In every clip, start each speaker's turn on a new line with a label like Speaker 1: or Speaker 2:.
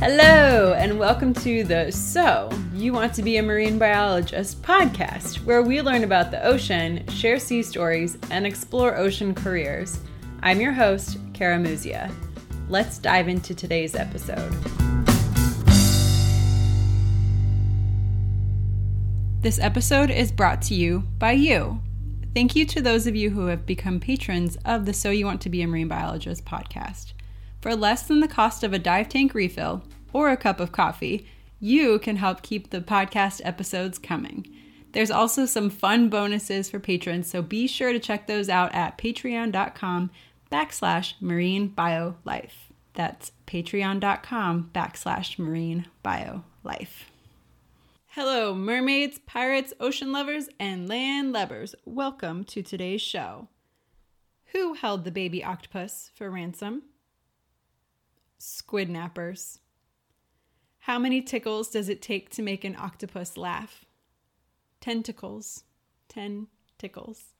Speaker 1: Hello, and welcome to the So You Want to Be a Marine Biologist podcast, where we learn about the ocean, share sea stories, and explore ocean careers. I'm your host, Kara Muzia. Let's dive into today's episode. This episode is brought to you by you. Thank you to those of you who have become patrons of the So You Want to Be a Marine Biologist podcast. For less than the cost of a dive tank refill or a cup of coffee, you can help keep the podcast episodes coming. There's also some fun bonuses for patrons, so be sure to check those out at patreon.com backslash marine bio life. That's patreon.com backslash marine bio life. Hello, mermaids, pirates, ocean lovers, and land lubbers. Welcome to today's show. Who held the baby octopus for ransom? Squid nappers. How many tickles does it take to make an octopus laugh? Tentacles. Ten tickles.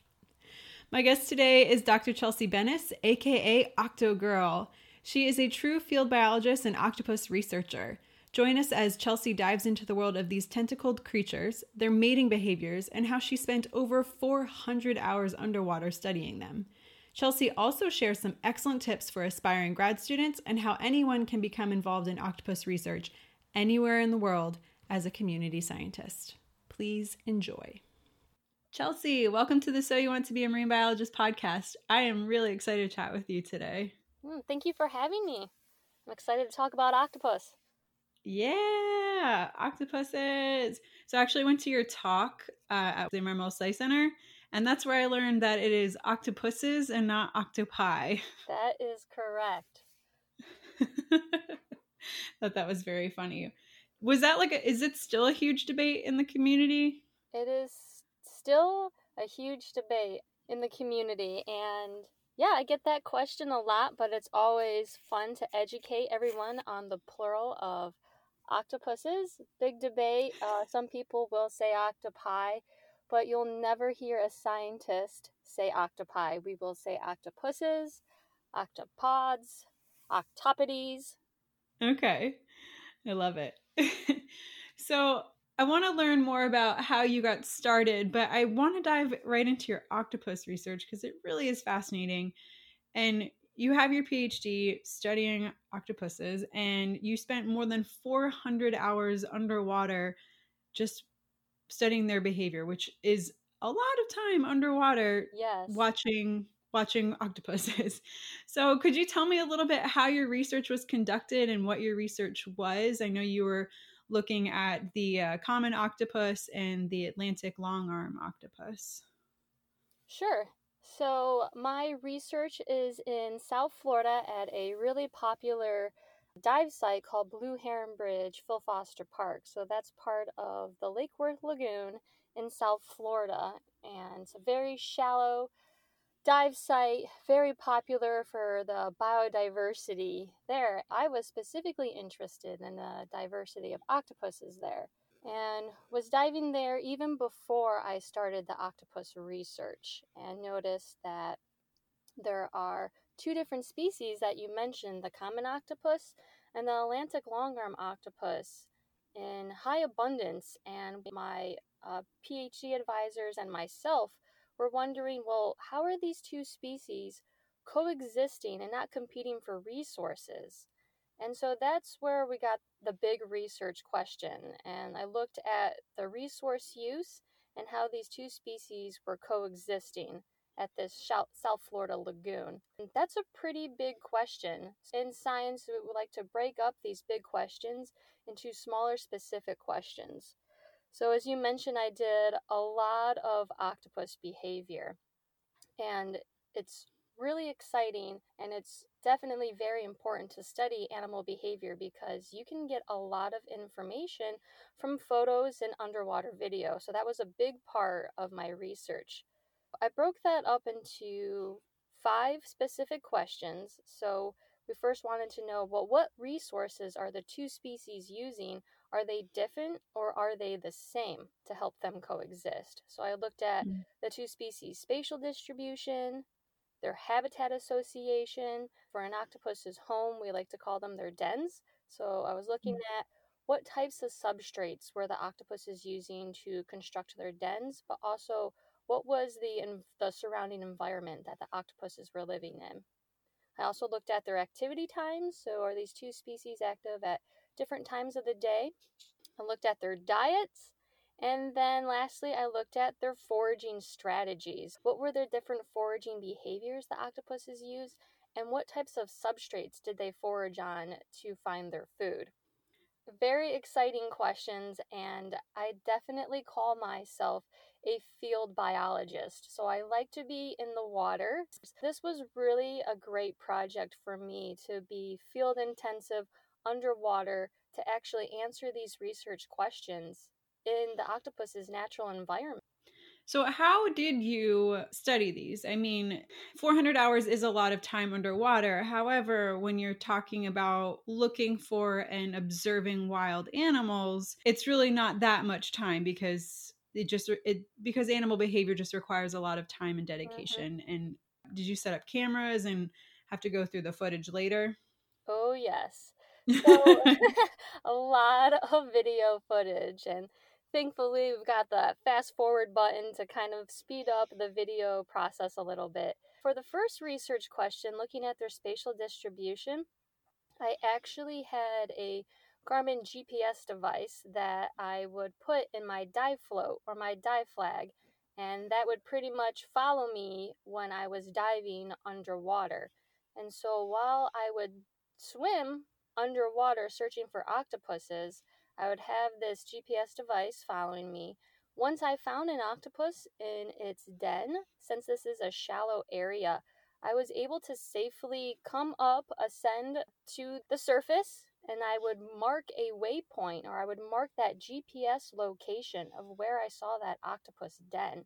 Speaker 1: My guest today is Dr. Chelsea Bennice, aka Octo Girl. She is a true field biologist and octopus researcher. Join us as Chelsea dives into the world of these tentacled creatures, their mating behaviors, and how she spent over 400 hours underwater studying them. Chelsea also shares some excellent tips for aspiring grad students and how anyone can become involved in octopus research anywhere in the world as a community scientist. Please enjoy. Chelsea, welcome to the So You Want to Be a Marine Biologist podcast. I am really excited to chat with you today.
Speaker 2: Mm, thank you for having me. I'm excited to talk about octopus.
Speaker 1: Yeah, octopuses. So I actually went to your talk uh, at the Marmol Science Center, and that's where I learned that it is octopuses and not octopi.
Speaker 2: That is correct.
Speaker 1: Thought that was very funny. Was that like a, is it still a huge debate in the community?
Speaker 2: It is still a huge debate in the community and yeah, I get that question a lot, but it's always fun to educate everyone on the plural of octopuses. Big debate. Uh, some people will say octopi, but you'll never hear a scientist say octopi. We will say octopuses, octopods, octopodes.
Speaker 1: Okay. I love it. so, I want to learn more about how you got started, but I want to dive right into your octopus research because it really is fascinating. And you have your PhD studying octopuses, and you spent more than 400 hours underwater just studying their behavior, which is a lot of time underwater
Speaker 2: Yes.
Speaker 1: watching watching octopuses. So, could you tell me a little bit how your research was conducted and what your research was? I know you were looking at the uh, common octopus and the Atlantic longarm octopus.
Speaker 2: Sure. So, my research is in South Florida at a really popular dive site called Blue Heron Bridge, Phil Foster Park. So, that's part of the Lake Worth Lagoon in South Florida. And it's a very shallow dive site, very popular for the biodiversity there. I was specifically interested in the diversity of octopuses there and was diving there even before I started the octopus research and noticed that there are two different species that you mentioned the common octopus and the Atlantic longarm octopus in high abundance. And my uh, PhD advisors and myself were wondering well, how are these two species coexisting and not competing for resources? And so that's where we got the big research question. And I looked at the resource use and how these two species were coexisting at this South Florida lagoon. That's a pretty big question. In science, we would like to break up these big questions into smaller specific questions. So, as you mentioned, I did a lot of octopus behavior, and it's really exciting and it's definitely very important to study animal behavior because you can get a lot of information from photos and underwater video. So, that was a big part of my research. I broke that up into five specific questions. So, we first wanted to know well, what resources are the two species using are they different or are they the same to help them coexist? So I looked at
Speaker 1: Mm.
Speaker 2: the two species spatial distribution, their habitat association. For an octopus's home, we like to call them their dens. So I was looking mm. at what types of substrates were the octopuses using to construct their dens, but also what was the the surrounding environment that the octopuses were living in. I also looked at their activity times. So are these two species active at different times of the day? I looked at their diets and then lastly, I looked at their foraging strategies. What were their different foraging behaviors the octopuses use? And what types of substrates did they forage on to find their food? Very exciting questions, and I definitely call myself a field biologist. So I like to be in the water. This was really a great project for me to be field intensive underwater to actually answer these research questions in the octopus's natural environment.
Speaker 1: So, how did you study these? I mean, 400 hours is a lot of time underwater. However, when you're talking about looking for and observing wild animals, it's really not that much time because it just it because animal behavior just requires a lot of time and mm-hmm. dedication. Mm-hmm. And did you set up cameras and have to go through the footage later?
Speaker 2: Oh, yes. So, a lot of video footage and thankfully we've got the fast forward button to kind of speed up the video process a little bit. For the first research question, looking at their spatial distribution, I actually had a Garmin GPS device that I would put in my dive float or my dive flag, and that would pretty much follow me when I was diving underwater. And so while I would swim underwater searching for octopuses, I would have this GPS device following me. Once I found an octopus in its den, since this is a shallow area, I was able to safely come up, ascend to the surface, and I would mark a waypoint or I would mark that GPS location of where I saw that octopus den.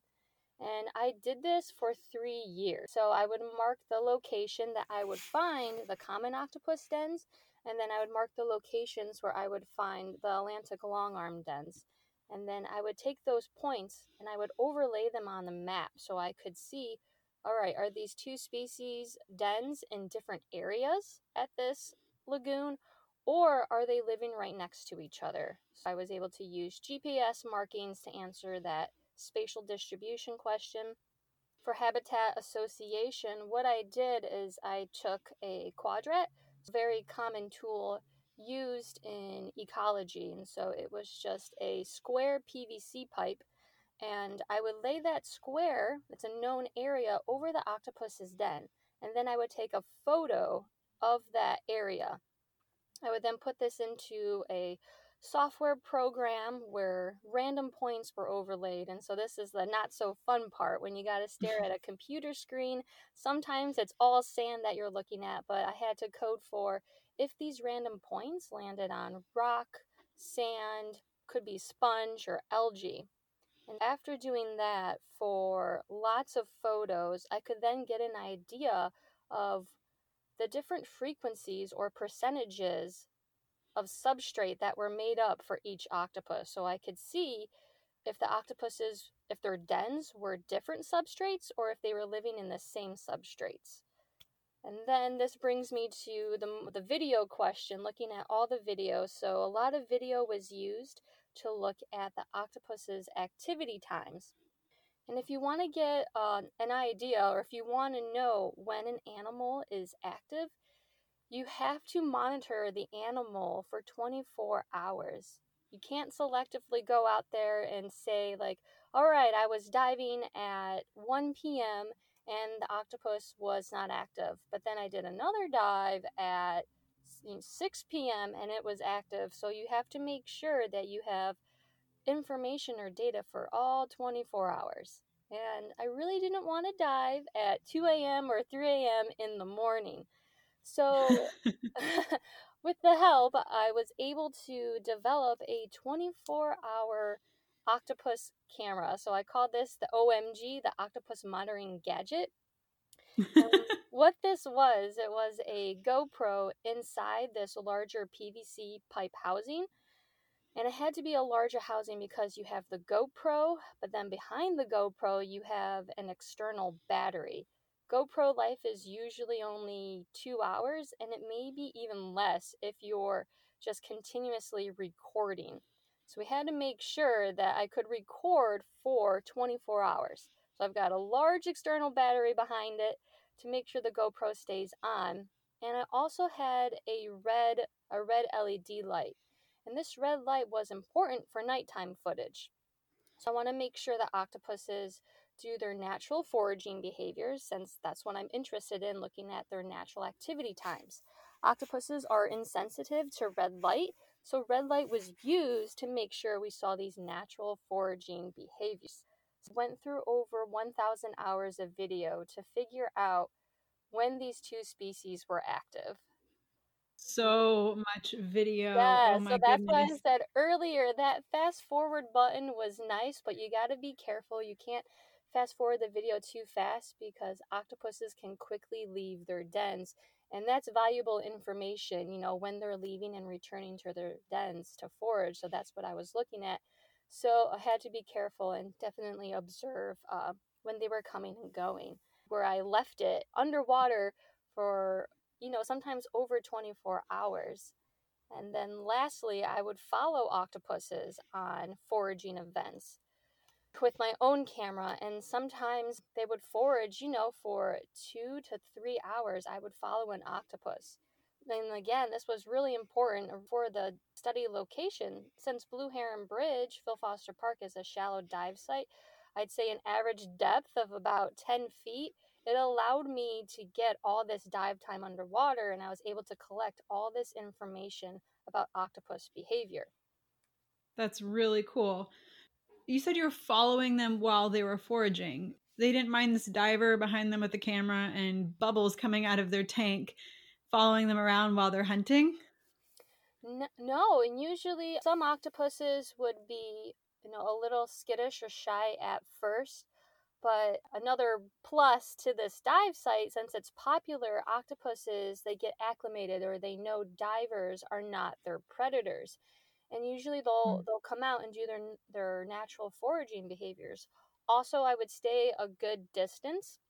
Speaker 2: And I did this for three years. So I would mark the location that I would find the common octopus dens and then I would mark the locations where I would find the Atlantic longarm dens. And then I would take those points and I would overlay them on the map so I could see all right, are these two species dens in different areas at this lagoon, or are they living right next to each other? So I was able to use GPS markings to answer that spatial distribution question. For habitat association, what I did is I took a quadrat very common tool used in ecology. And so it was just a square PVC pipe. And I would lay that square, it's a known area, over the octopus's den. And then I would take a photo of that area. I would then put this into a software program where random points were overlaid. And so this is the not so fun part when you got to stare at a computer screen. Sometimes it's all sand that you're looking at, but I had to code for if these random points landed on rock, sand, could be sponge or algae. And after doing that for lots of photos, I could then get an idea of the different frequencies or percentages of substrate that were made up for each octopus. So I could see if the octopuses, if their dens were different substrates or if they were living in the same substrates. And then this brings me to the, the video question, looking at all the videos. So a lot of video was used to look at the octopus's activity times. And if you want to get uh, an idea or if you want to know when an animal is active, you have to monitor the animal for 24 hours. You can't selectively go out there and say, like, all right, I was diving at 1 p.m. and the octopus was not active. But then I did another dive at 6 p.m. and it was active. So you have to make sure that you have information or data for all 24 hours. And I really didn't want to dive at 2 a.m. or 3 a.m. in the morning. So, with the help, I was able to develop a 24 hour octopus camera. So, I called this the OMG, the Octopus Monitoring Gadget. what this was, it was a GoPro inside this larger PVC pipe housing. And it had to be a larger housing because you have the GoPro, but then behind the GoPro, you have an external battery. GoPro life is usually only two hours, and it may be even less if you're just continuously recording. So we had to make sure that I could record for 24 hours. So I've got a large external battery behind it to make sure the GoPro stays on. And I also had a red a red LED light. And this red light was important for nighttime footage. So I want to make sure that octopuses do their natural foraging behaviors since that's what I'm interested in looking at their natural activity times. Octopuses are insensitive to red light, so red light was used to make sure we saw these natural foraging behaviors. So went through over 1,000 hours of video to figure out when these two species were active.
Speaker 1: So much video.
Speaker 2: Yeah,
Speaker 1: oh my
Speaker 2: so that's
Speaker 1: goodness.
Speaker 2: why I said earlier that fast forward button was nice, but you got to be careful. You can't fast forward the video too fast because octopuses can quickly leave their dens and that's valuable information you know when they're leaving and returning to their dens to forage so that's what i was looking at so i had to be careful and definitely observe uh, when they were coming and going where i left it underwater for you know sometimes over 24 hours. And then lastly i would follow octopuses on foraging events with my own camera. And sometimes they would forage you know for two to three hours i would follow an octopus. And again this was really important for the study location. Since blue heron bridge phil foster park is a shallow dive site i'd say an average depth of about 10 feet it allowed me to get all this dive time underwater and i was able to collect all this information about octopus behavior
Speaker 1: That's really cool. You said you were following them while they were foraging. They didn't mind this diver behind them with the camera and bubbles coming out of their tank, following them around while they're hunting.
Speaker 2: No, and usually some octopuses would be, you know, a little skittish or shy at first. But another plus to this dive site, since it's popular, octopuses they get acclimated or they know divers are not their predators, and usually they'll
Speaker 1: Mm.
Speaker 2: they'll come out and do their their natural foraging behaviors. Also, I would stay a good distance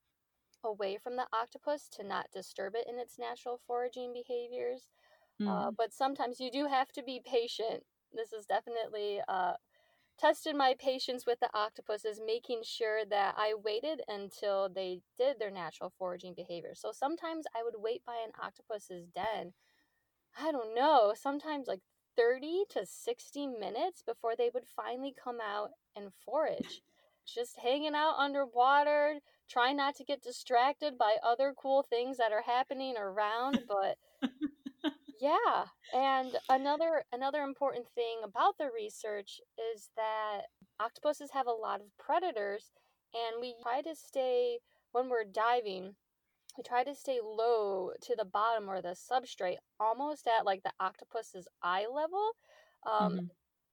Speaker 2: away from the octopus to not disturb it in its natural foraging behaviors. Uh,
Speaker 1: Mm.
Speaker 2: but sometimes you do have to be patient. This is definitely uh, tested my patience with the octopuses, making sure that I waited until they did their natural foraging behavior. So sometimes I would wait by an octopus's den. I don't know, sometimes like 30 to 60 minutes before they would finally come out and forage. Just hanging out underwater, trying not to get distracted by other cool things that are happening around, but yeah, and another another important thing about the research is that octopuses have a lot of predators and we try to stay when we're diving, we try to stay low to the bottom or the substrate, almost at like the octopus's eye level. Um,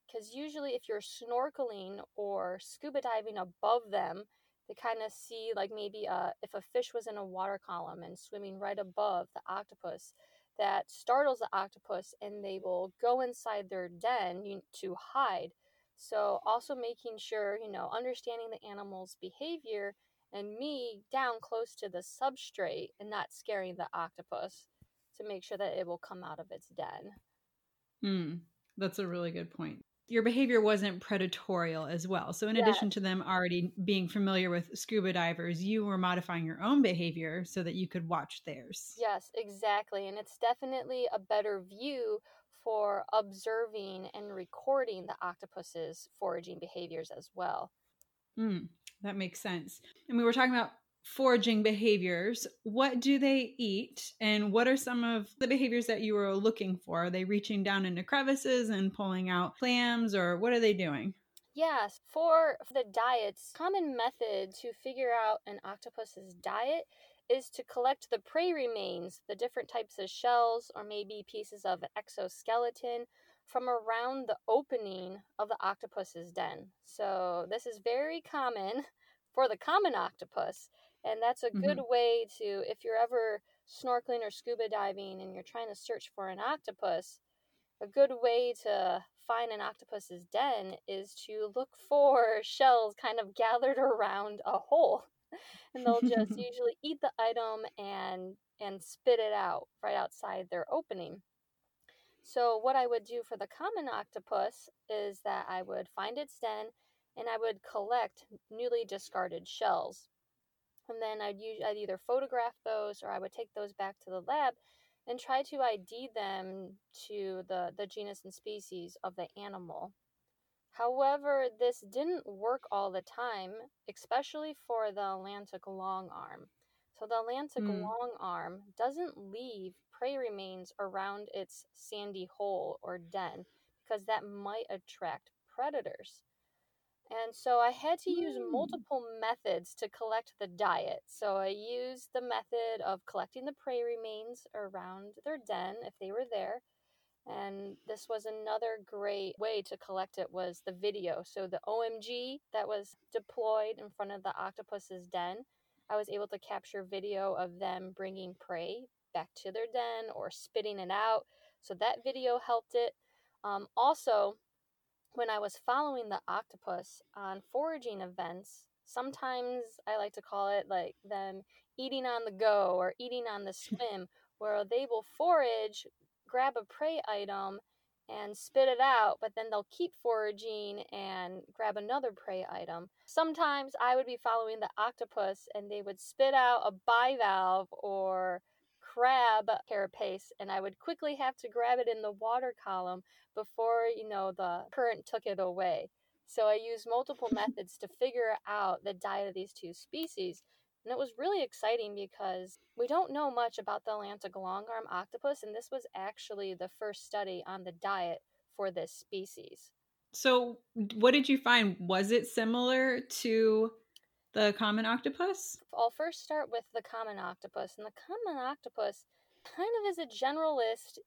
Speaker 2: because usually if you're snorkeling or scuba diving above them they kind of see like maybe uh, if a fish was in a water column and swimming right above the octopus that startles the octopus and they will go inside their den to hide so also making sure you know understanding the animal's behavior and me down close to the substrate and not scaring the octopus to make sure that it will come out of its den
Speaker 1: Mm. That's a really good point. Your behavior wasn't predatorial as well. So, in
Speaker 2: Yeah.
Speaker 1: addition to them already being familiar with scuba divers, you were modifying your own behavior so that you could watch theirs.
Speaker 2: Yes, exactly. And it's definitely a better view for observing and recording the octopus's foraging behaviors as well.
Speaker 1: Mm, that makes sense. And we were talking about foraging behaviors. What do they eat? And what are some of the behaviors that you were looking for? Are they reaching down into crevices and pulling out clams, or what are they doing?
Speaker 2: Yes, for the diets, common method to figure out an octopus's diet is to collect the prey remains, the different types of shells or maybe pieces of exoskeleton from around the opening of the octopus's den. So this is very common for the common octopus, and that's a good mm-hmm. way to if you're ever snorkeling or scuba diving and you're trying to search for an octopus, a good way to find an octopus's den is to look for shells kind of gathered around a hole. and they'll just usually eat the item and and spit it out right outside their opening. So what I would do for the common octopus is that I would find its den and I would collect newly discarded shells. And then I'd, use, I'd either photograph those or I would take those back to the lab and try to ID them to the, the genus and species of the animal. However, this didn't work all the time, especially for the Atlantic longarm. So the Atlantic mm. longarm doesn't leave prey remains around its sandy hole or den because that might attract predators. And so I had to use mm. multiple methods to collect the diet. So I used the method of collecting the prey remains around their den if they were there. And this was another great way to collect it was the video. So the OMG that was deployed in front of the octopus's den, I was able to capture video of them bringing prey back to their den or spitting it out. So that video helped it. Um, also, when I was following the octopus on foraging events, sometimes I like to call it like them eating on the go or eating on the swim, where they will forage, grab a prey item, and spit it out, but then they'll keep foraging and grab another prey item. Sometimes I would be following the octopus and they would spit out a bivalve or crab carapace and I would quickly have to grab it in the water column before, you know, the current took it away. So I used multiple methods to figure out the diet of these two species. And it was really exciting because we don't know much about the Atlantic longarm octopus, and this was actually the first study on the diet for this species.
Speaker 1: So, what did you find? Was it similar to the common octopus?
Speaker 2: I'll first start with the common octopus. And the common octopus kind of is a generalist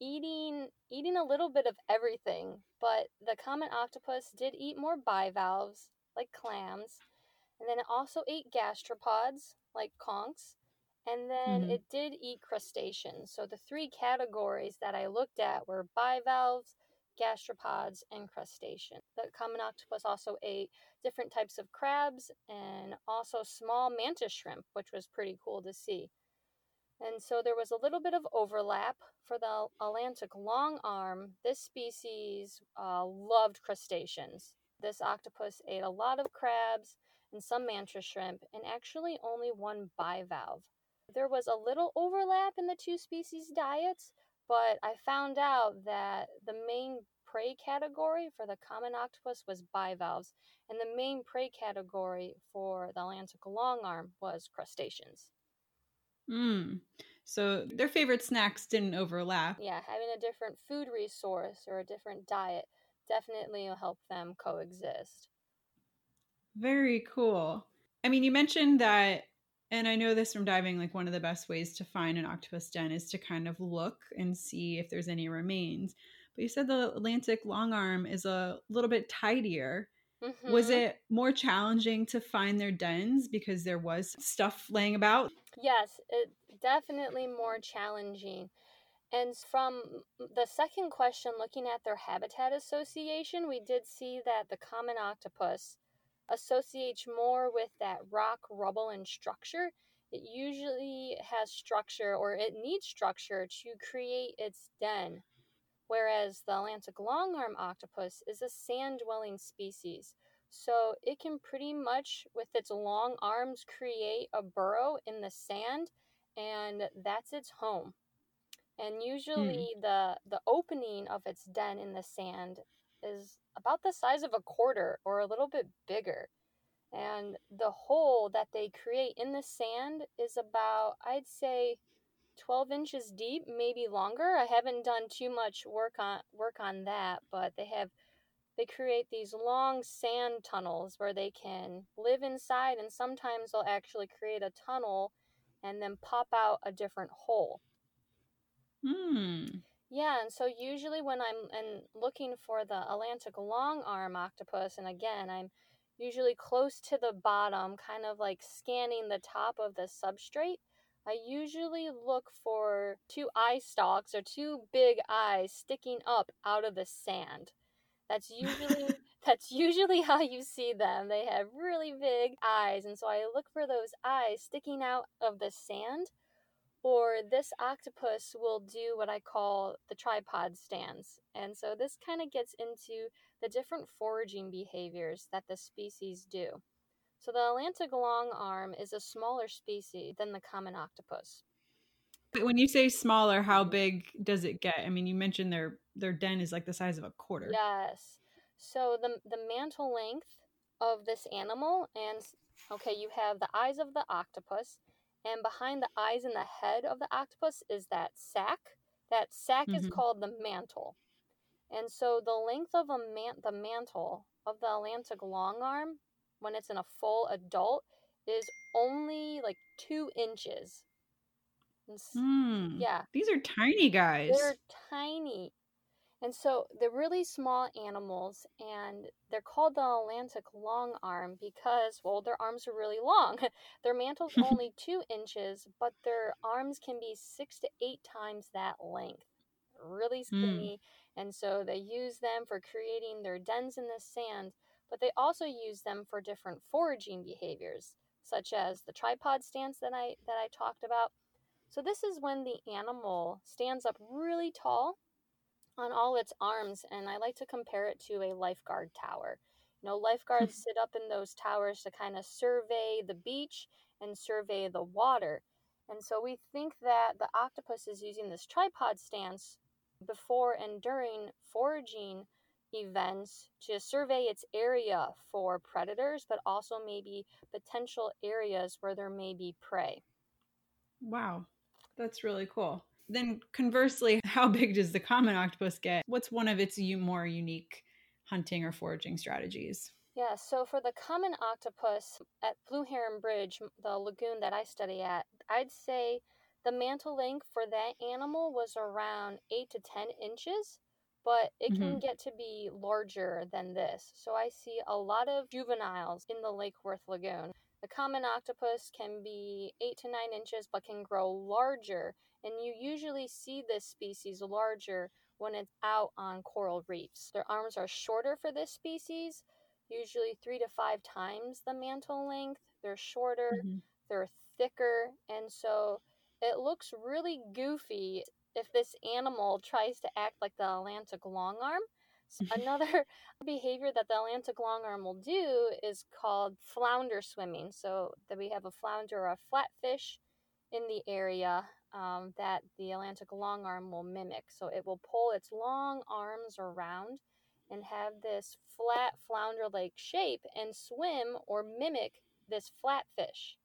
Speaker 2: eating eating a little bit of everything, but the common octopus did eat more bivalves like clams, and then it also ate gastropods like conchs, and then mm-hmm. it did eat crustaceans. So the three categories that I looked at were bivalves, gastropods, and crustacean. The common octopus also ate different types of crabs and also small mantis shrimp, which was pretty cool to see. And so there was a little bit of overlap for the Atlantic long arm. This species uh, loved crustaceans. This octopus ate a lot of crabs and some mantis shrimp, and actually only one bivalve. There was a little overlap in the two species' diets, but I found out that the main prey category for the common octopus was bivalves, and the main prey category for the Atlantic longarm was crustaceans.
Speaker 1: Mm. So their favorite snacks didn't overlap.
Speaker 2: Yeah, having a different food resource or a different diet definitely will help them coexist.
Speaker 1: Very cool. I mean, you mentioned that and I know this from diving, like one of the best ways to find an octopus den is to kind of look and see if there's any remains. But you said the Atlantic long arm is a little bit tidier. Mm-hmm. Was it more challenging to find their dens because there was stuff laying about?
Speaker 2: Yes, it definitely more challenging. And from the second question, looking at their habitat association, we did see that the common octopus associates more with that rock, rubble, and structure. It usually has structure or it needs structure to create its den, whereas the Atlantic longarm octopus is a sand dwelling species. So it can pretty much, with its long arms, create a burrow in the sand, and that's its home. And usually, hmm. the the opening of its den in the sand is about the size of a quarter or a little bit bigger. And the hole that they create in the sand is about, I'd say, 12 inches deep, maybe longer. I haven't done too much work on work on that, but they have they create these long sand tunnels where they can live inside and sometimes they'll actually create a tunnel and then pop out a different hole.
Speaker 1: Hmm.
Speaker 2: Yeah, and so usually when I'm and looking for the Atlantic long arm octopus, and again, I'm usually close to the bottom, kind of like scanning the top of the substrate. I usually look for two eye stalks or two big eyes sticking up out of the sand. That's usually that's usually how you see them. They have really big eyes, and so I look for those eyes sticking out of the sand. Or this octopus will do what I call the tripod stance. And so this kind of gets into the different foraging behaviors that the species do. So the Atlantic long arm is a smaller species than the common octopus.
Speaker 1: But when you say smaller, how big does it get? I mean, you mentioned their their den is like the size of a quarter.
Speaker 2: Yes. So the the mantle length of this animal and okay, you have the eyes of the octopus and behind the eyes and the head of the octopus is that sac. That sac mm-hmm. is called the mantle. And so the length of a man the mantle of the Atlantic longarm when it's in a full adult is only like two inches.
Speaker 1: Mm, yeah. These are tiny guys.
Speaker 2: They're tiny. And so they're really small animals, and they're called the Atlantic long arm because, well, their arms are really long. their mantle's only two inches, but their arms can be six to eight times that length. Really hmm. skinny. Mm. And so they use them for creating their dens in the sand, but they also use them for different foraging behaviors, such as the tripod stance that I that I talked about. So this is when the animal stands up really tall on all its arms, and I like to compare it to a lifeguard tower. You know, hmm. lifeguards sit up in those towers to kind of survey the beach and survey the water. And so we think that the octopus is using this tripod stance before and during foraging events to survey its area for predators, but also maybe potential areas where there may be prey.
Speaker 1: Wow, that's really cool. Then conversely, how big does the common octopus get? What's one of its more unique hunting or foraging strategies?
Speaker 2: Yeah, so for the common octopus at Blue Heron Bridge, the lagoon that I study at, I'd say the mantle length for that animal was around 8 to 10 inches, but it can mm-hmm. get to be larger than this. So I see a lot of juveniles in the Lake Worth Lagoon. The common octopus can be 8 to 9 inches but can grow larger, and you usually see this species larger when it's out on coral reefs. Their arms are shorter for this species, usually 3 to 5 times the mantle length. They're shorter, mm-hmm. they're thicker, and so it looks really goofy if this animal tries to act like the Atlantic long longarm Another behavior that the Atlantic longarm will do is called flounder swimming. So that we have a flounder or a flatfish in the area um, that the Atlantic long arm will mimic. So it will pull its long arms around and have this flat flounder like shape and swim or mimic this flatfish.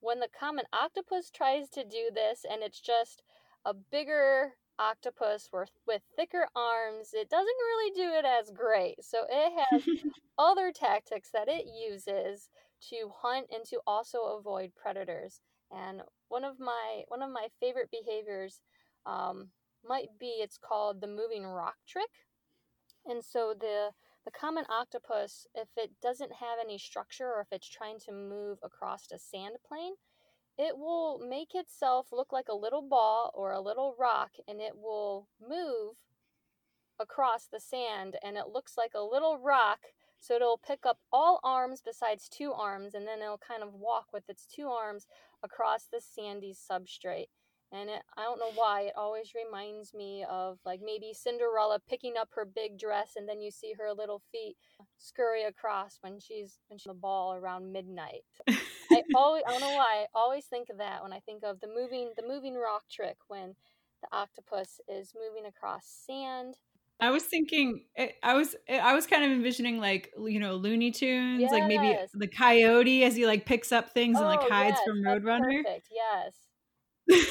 Speaker 2: When the common octopus tries to do this and it's just a bigger octopus with, with thicker arms, it doesn't really do it as great. So it has other tactics that it uses to hunt and to also avoid predators. And one of my one of my favorite behaviors um, might be it's called the moving rock trick. And so the the common octopus, if it doesn't have any structure or if it's trying to move across a sand plane, it will make itself look like a little ball or a little rock and it will move across the sand and it looks like a little rock so it'll pick up all arms besides two arms and then it'll kind of walk with its two arms across the sandy substrate and it, i don't know why it always reminds me of like maybe cinderella picking up her big dress and then you see her little feet scurry across when she's when she's the ball around midnight I always I don't know why I always think of that when I think of the moving the moving rock trick when the octopus is moving across sand.
Speaker 1: I was thinking, eh, I was, eh, I was kind of envisioning like you know Looney Tunes, yes. like maybe the coyote as he like picks up things oh, and like oh, hides yes, from Roadrunner.
Speaker 2: Perfect. Yes. that's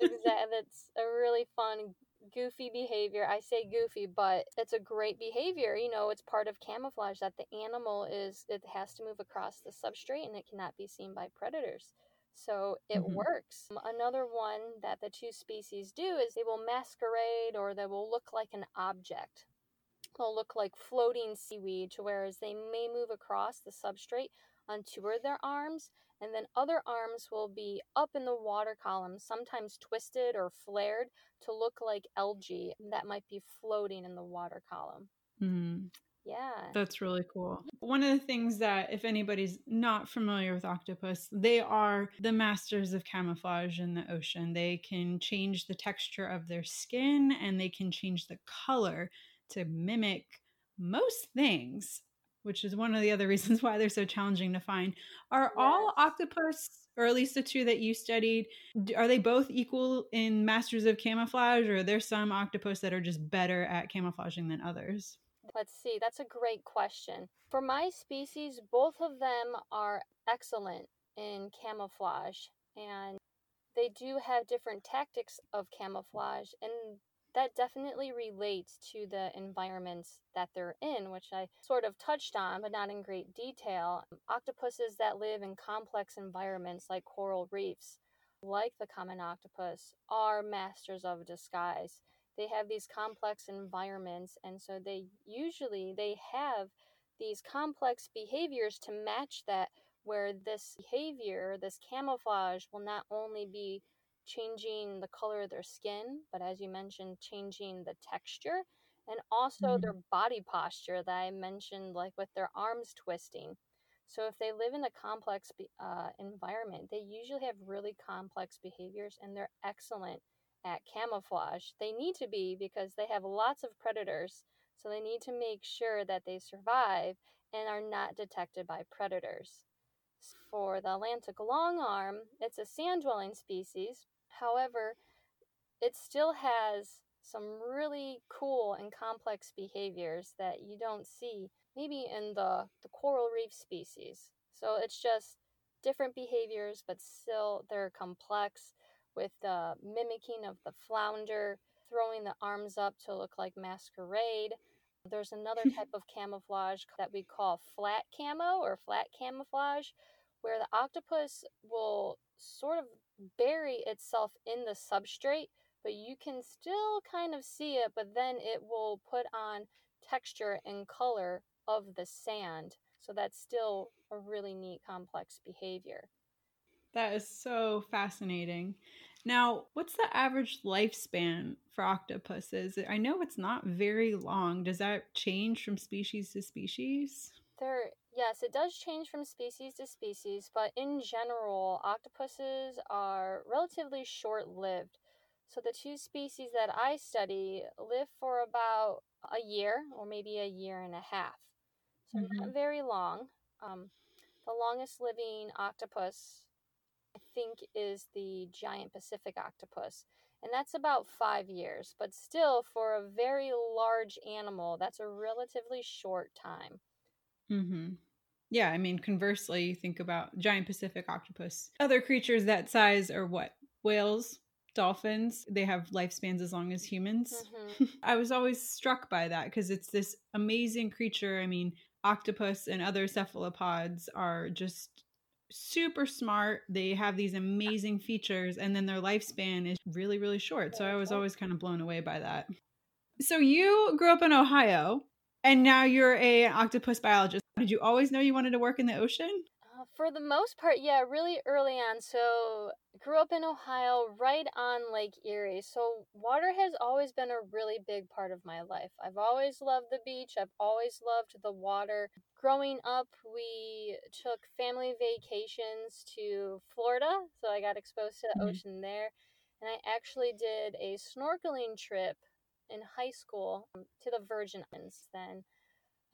Speaker 2: exactly. That's a really fun goofy behavior. I say goofy, but it's a great behavior. You know, it's part of camouflage that the animal is, it has to move across the substrate and it cannot be seen by predators. So it mm-hmm. works. Another one that the two species do is they will masquerade or they will look like an object. They'll look like floating seaweed, to whereas they may move across the substrate on two of their arms, and then other arms will be up in the water column, sometimes twisted or flared to look like algae that might be floating in the water column.
Speaker 1: Mm-hmm.
Speaker 2: Yeah.
Speaker 1: That's really cool. One of the things that, if anybody's not familiar with octopus, they are the masters of camouflage in the ocean. They can change the texture of their skin and they can change the color to mimic most things, which is one of the other reasons why they're so challenging to find. Are yes. all octopus, or at least the two that you studied, are they both equal in masters of camouflage, or are there some octopus that are just better at camouflaging than others?
Speaker 2: Let's see, that's a great question. For my species, both of them are excellent in camouflage, and they do have different tactics of camouflage, and that definitely relates to the environments that they're in, which I sort of touched on, but not in great detail. Octopuses that live in complex environments like coral reefs, like the common octopus, are masters of disguise. They have these complex environments, and so they usually they have these complex behaviors to match that where this behavior, this camouflage will not only be changing the color of their skin, but as you mentioned, changing the texture and also mm-hmm. their body posture that I mentioned, like with their arms twisting. So, if they live in a complex uh, environment, they usually have really complex behaviors and they're excellent at camouflage. They need to be because they have lots of predators. So, they need to make sure that they survive and are not detected by predators. For the Atlantic longarm, it's a sand dwelling species, However, it still has some really cool and complex behaviors that you don't see maybe in the, the coral reef species. So it's just different behaviors, but still they're complex with the mimicking of the flounder, throwing the arms up to look like masquerade. There's another type of camouflage that we call flat camo or flat camouflage, where the octopus will sort of bury itself in the substrate, but you can still kind of see it, but then it will put on texture and color of the sand. So that's still a really neat complex behavior.
Speaker 1: That is so fascinating. Now, what's the average lifespan for octopuses? I know it's not very long. Does that change from species to species?
Speaker 2: There Yes, it does change from species to species, but in general, octopuses are relatively short lived. So the two species that I study live for about a year or maybe a year and a half. So mm-hmm. not very long. Um, the longest living octopus, think, is the giant Pacific octopus. And that's about five years. But still, for a very large animal, that's a relatively short time.
Speaker 1: Mm-hmm. Yeah, I mean, conversely, you think about giant Pacific octopus. Other creatures that size are what? Whales, dolphins, they have lifespans as long as humans. Mm-hmm. I was always struck by that because it's this amazing creature. I mean, octopus and other cephalopods are just super smart. They have these amazing features, and then their lifespan is really, really short. So I was always kind of blown away by that. So you grew up in Ohio, and now you're a octopus biologist. Did you always know you wanted to work in the ocean?
Speaker 2: For the most part, yeah, really early on. So, grew up in Ohio, right on Lake Erie. So, water has always been a really big part of my life. I've always loved the beach. I've always loved the water. Growing up, we took family vacations to Florida, so I got exposed to the mm-hmm. ocean there. And I actually did a snorkeling trip in high school to the Virgin Islands then.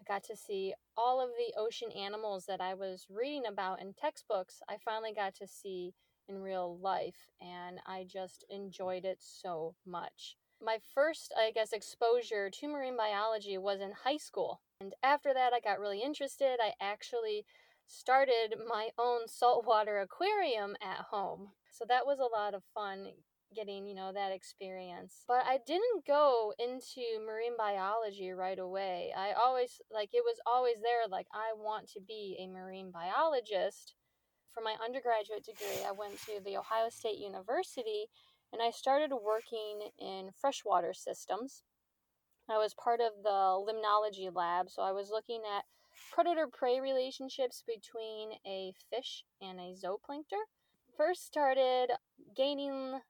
Speaker 2: I got to see all of the ocean animals that I was reading about in textbooks. I finally got to see in real life, and I just enjoyed it so much. My first, I guess, exposure to marine biology was in high school. And after that, I got really interested. I actually started my own saltwater aquarium at home. So that was a lot of fun getting, you know, that experience. But I didn't go into marine biology right away. I always, like, it was always there, like, I want to be a marine biologist. For my undergraduate degree, I went to the Ohio State University and I started working in freshwater systems. I was part of the limnology lab, so I was looking at predator prey relationships between a fish and a zooplankton first started gaining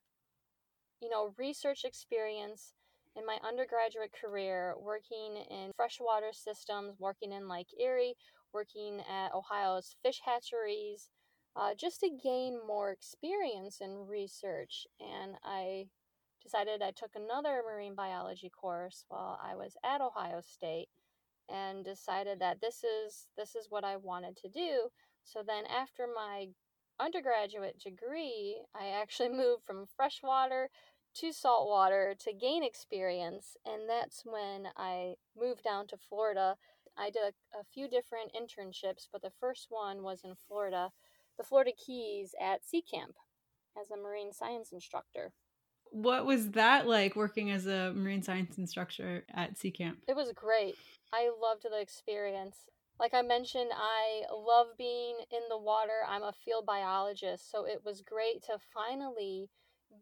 Speaker 2: you know, research experience in my undergraduate career working in freshwater systems, working in Lake Erie, working at Ohio's fish hatcheries, uh, just to gain more experience in research. And I decided I took another marine biology course while I was at Ohio State and decided that this is this is what I wanted to do. So then after my undergraduate degree, I actually moved from freshwater to saltwater to gain experience and that's when I moved down to Florida. I did a, a few different internships, but the first one was in Florida, the Florida Keys at Sea Camp as a marine science instructor.
Speaker 1: What was that like working as a marine science instructor at Sea Camp?
Speaker 2: It was great. I loved the experience. Like I mentioned, I love being in the water. I'm a field biologist, so it was great to finally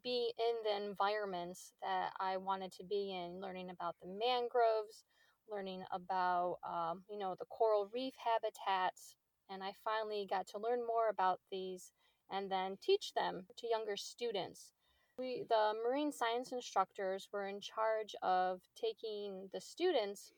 Speaker 2: be in the environments that I wanted to be in, learning about the mangroves, learning about, um, you know, the coral reef habitats. And I finally got to learn more about these and then teach them to younger students. We, the marine science instructors were in charge of taking the students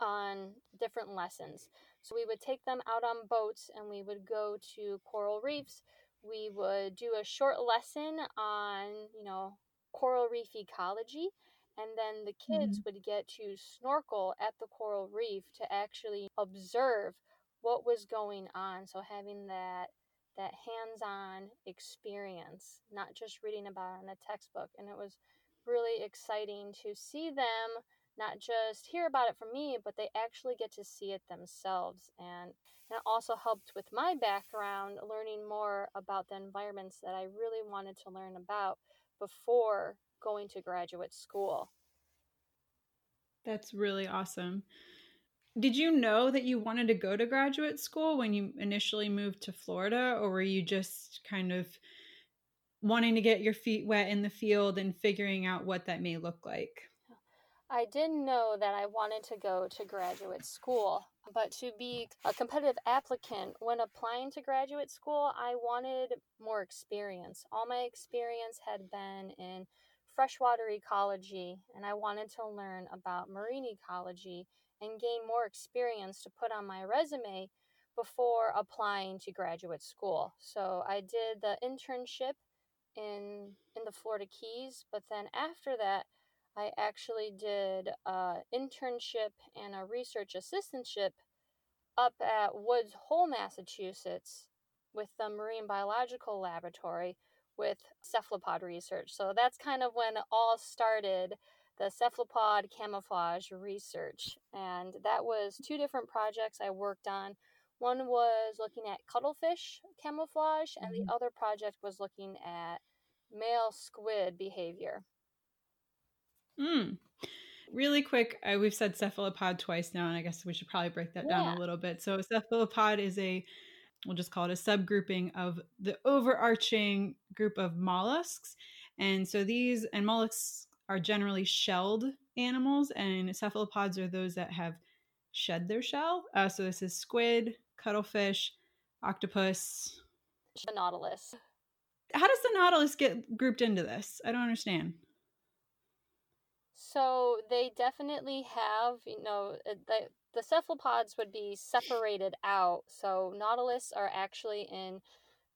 Speaker 2: on different lessons. So we would take them out on boats and we would go to coral reefs. We would do a short lesson on, you know, coral reef ecology. And then the kids mm-hmm. would get to snorkel at the coral reef to actually observe what was going on. So having that that hands-on experience, not just reading about it in a textbook. And it was really exciting to see them not just hear about it from me, but they actually get to see it themselves. And that also helped with my background, learning more about the environments that I really wanted to learn about before going to graduate school.
Speaker 1: That's really awesome did you know that you wanted to go to graduate school when you initially moved to Florida, or were you just kind of wanting to get your feet wet in the field and figuring out what that may look like?
Speaker 2: I didn't know that I wanted to go to graduate school, but to be a competitive applicant when applying to graduate school, I wanted more experience. All my experience had been in freshwater ecology, and I wanted to learn about marine ecology and gain more experience to put on my resume before applying to graduate school. So I did the internship in in the Florida Keys, but then after that I actually did an internship and a research assistantship up at Woods Hole, Massachusetts with the Marine Biological Laboratory with cephalopod research. So that's kind of when it all started the cephalopod camouflage research. And that was two different projects I worked on. One was looking at cuttlefish camouflage, and mm-hmm. the other project was looking at male squid behavior.
Speaker 1: Mm. Really quick, uh, we've said cephalopod twice now, and I guess we should probably break that yeah. down a little bit. So, cephalopod is a, we'll just call it a subgrouping of the overarching group of mollusks. And so these, and mollusks are generally shelled animals, and cephalopods are those that have shed their shell. Uh, so this is squid, cuttlefish, octopus,
Speaker 2: the nautilus.
Speaker 1: How does the nautilus get grouped into this? I don't understand.
Speaker 2: So they definitely have, you know, uh, the the cephalopods would be separated out. So nautilus are actually in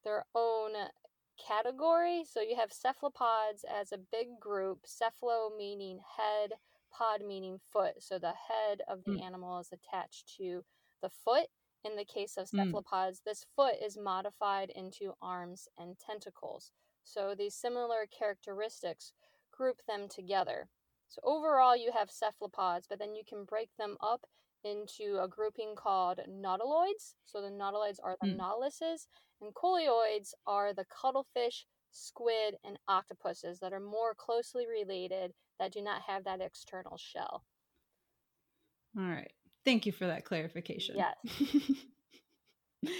Speaker 2: their own category. So you have cephalopods as a big group, cephalo meaning head, pod meaning foot. So the head of the mm. animal is attached to the foot. In the case of hmm. cephalopods, mm. this foot is modified into arms and tentacles. So these similar characteristics group them together. So overall, you have cephalopods, but then you can break them up into a grouping called nautiloids. So the nautiloids are the mm. nautiluses, and coleoids are the cuttlefish, squid, and octopuses that are more closely related that do not have that external shell.
Speaker 1: All right. Thank you for that clarification.
Speaker 2: Yes.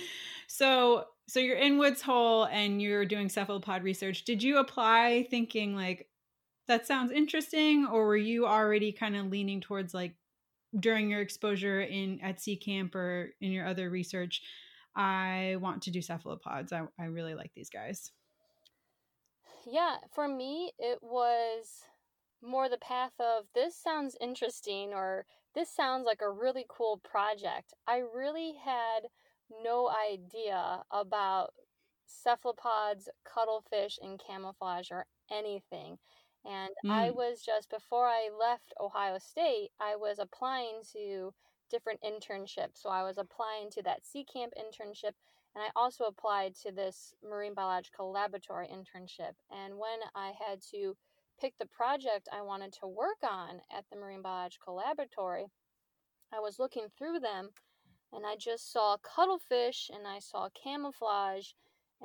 Speaker 1: so so you're in Woods Hole and you're doing cephalopod research. Did you apply thinking like that sounds interesting or were you already kind of leaning towards like during your exposure in at sea camp or in your other research i want to do cephalopods i, I really like these guys
Speaker 2: yeah for me it was more the path of this sounds interesting or this sounds like a really cool project. I really had no idea about cephalopods, cuttlefish, and camouflage or anything. And mm. I was just, before I left Ohio State, I was applying to different internships. So I was applying to that Sea Camp internship, and I also applied to this Marine Biological Laboratory internship. And when I had to pick the project I wanted to work on at the Marine Biological Laboratory, I was looking through them and I just saw cuttlefish and I saw camouflage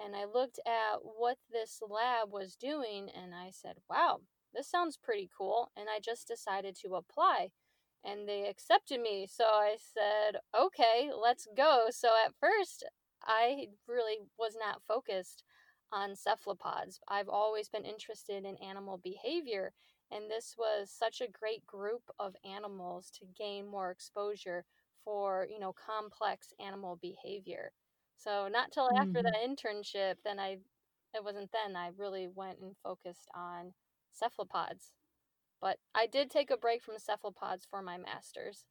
Speaker 2: and I looked at what this lab was doing and I said, wow, this sounds pretty cool. And I just decided to apply and they accepted me. So I said, okay, let's go. So at first, I really was not focused on cephalopods. I've always been interested in animal behavior, and this was such a great group of animals to gain more exposure for, you know, complex animal behavior. So not till after mm-hmm. that internship, then I, it wasn't then I really went and focused on cephalopods. But I did take a break from cephalopods for my master's.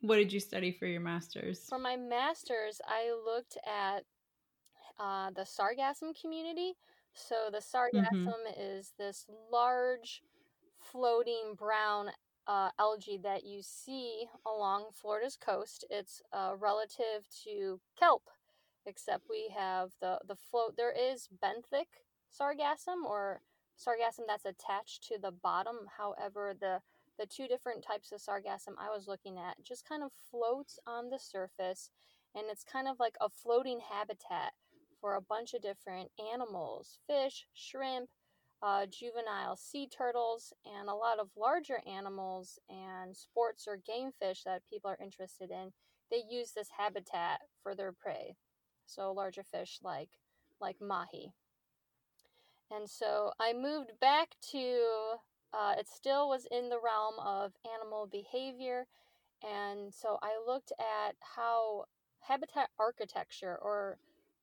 Speaker 1: What did you study for your master's?
Speaker 2: For my master's, I looked at uh, the sargassum community. So the sargassum mm-hmm. is this large, floating brown uh, algae that you see along Florida's coast. It's uh, relative to kelp, except we have the the float. There is benthic sargassum or sargassum that's attached to the bottom. However, the the two different types of sargassum I was looking at just kind of floats on the surface, and it's kind of like a floating habitat for a bunch of different animals, fish, shrimp, uh, juvenile sea turtles, and a lot of larger animals and sports or game fish that people are interested in. They use this habitat for their prey. So larger fish like like mahi. And so I moved back to uh, it still was in the realm of animal behavior. And so I looked at how habitat architecture or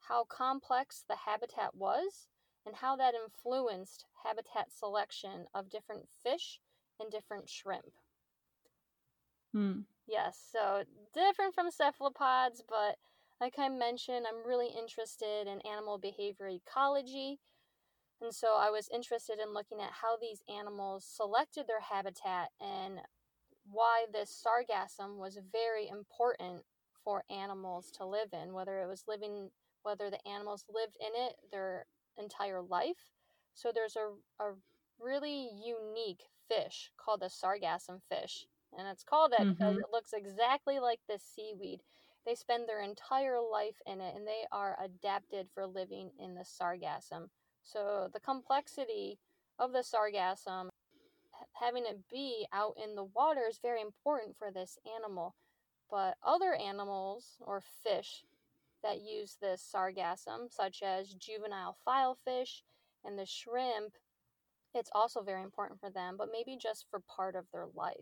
Speaker 2: how complex the habitat was and how that influenced habitat selection of different fish and different shrimp. Hmm. Yes, so different from cephalopods, but like I mentioned, I'm really interested in animal behavior ecology. And so I was interested in looking at how these animals selected their habitat and why this sargassum was very important for animals to live in, whether it was living, whether the animals lived in it their entire life. So there's a, a really unique fish called the sargassum fish. And it's called that mm-hmm. because it looks exactly like the seaweed. They spend their entire life in it and they are adapted for living in the sargassum. So the complexity of the sargassum, having it be out in the water, is very important for this animal. But other animals or fish that use this sargassum, such as juvenile filefish and the shrimp, it's also very important for them, but maybe just for part of their life.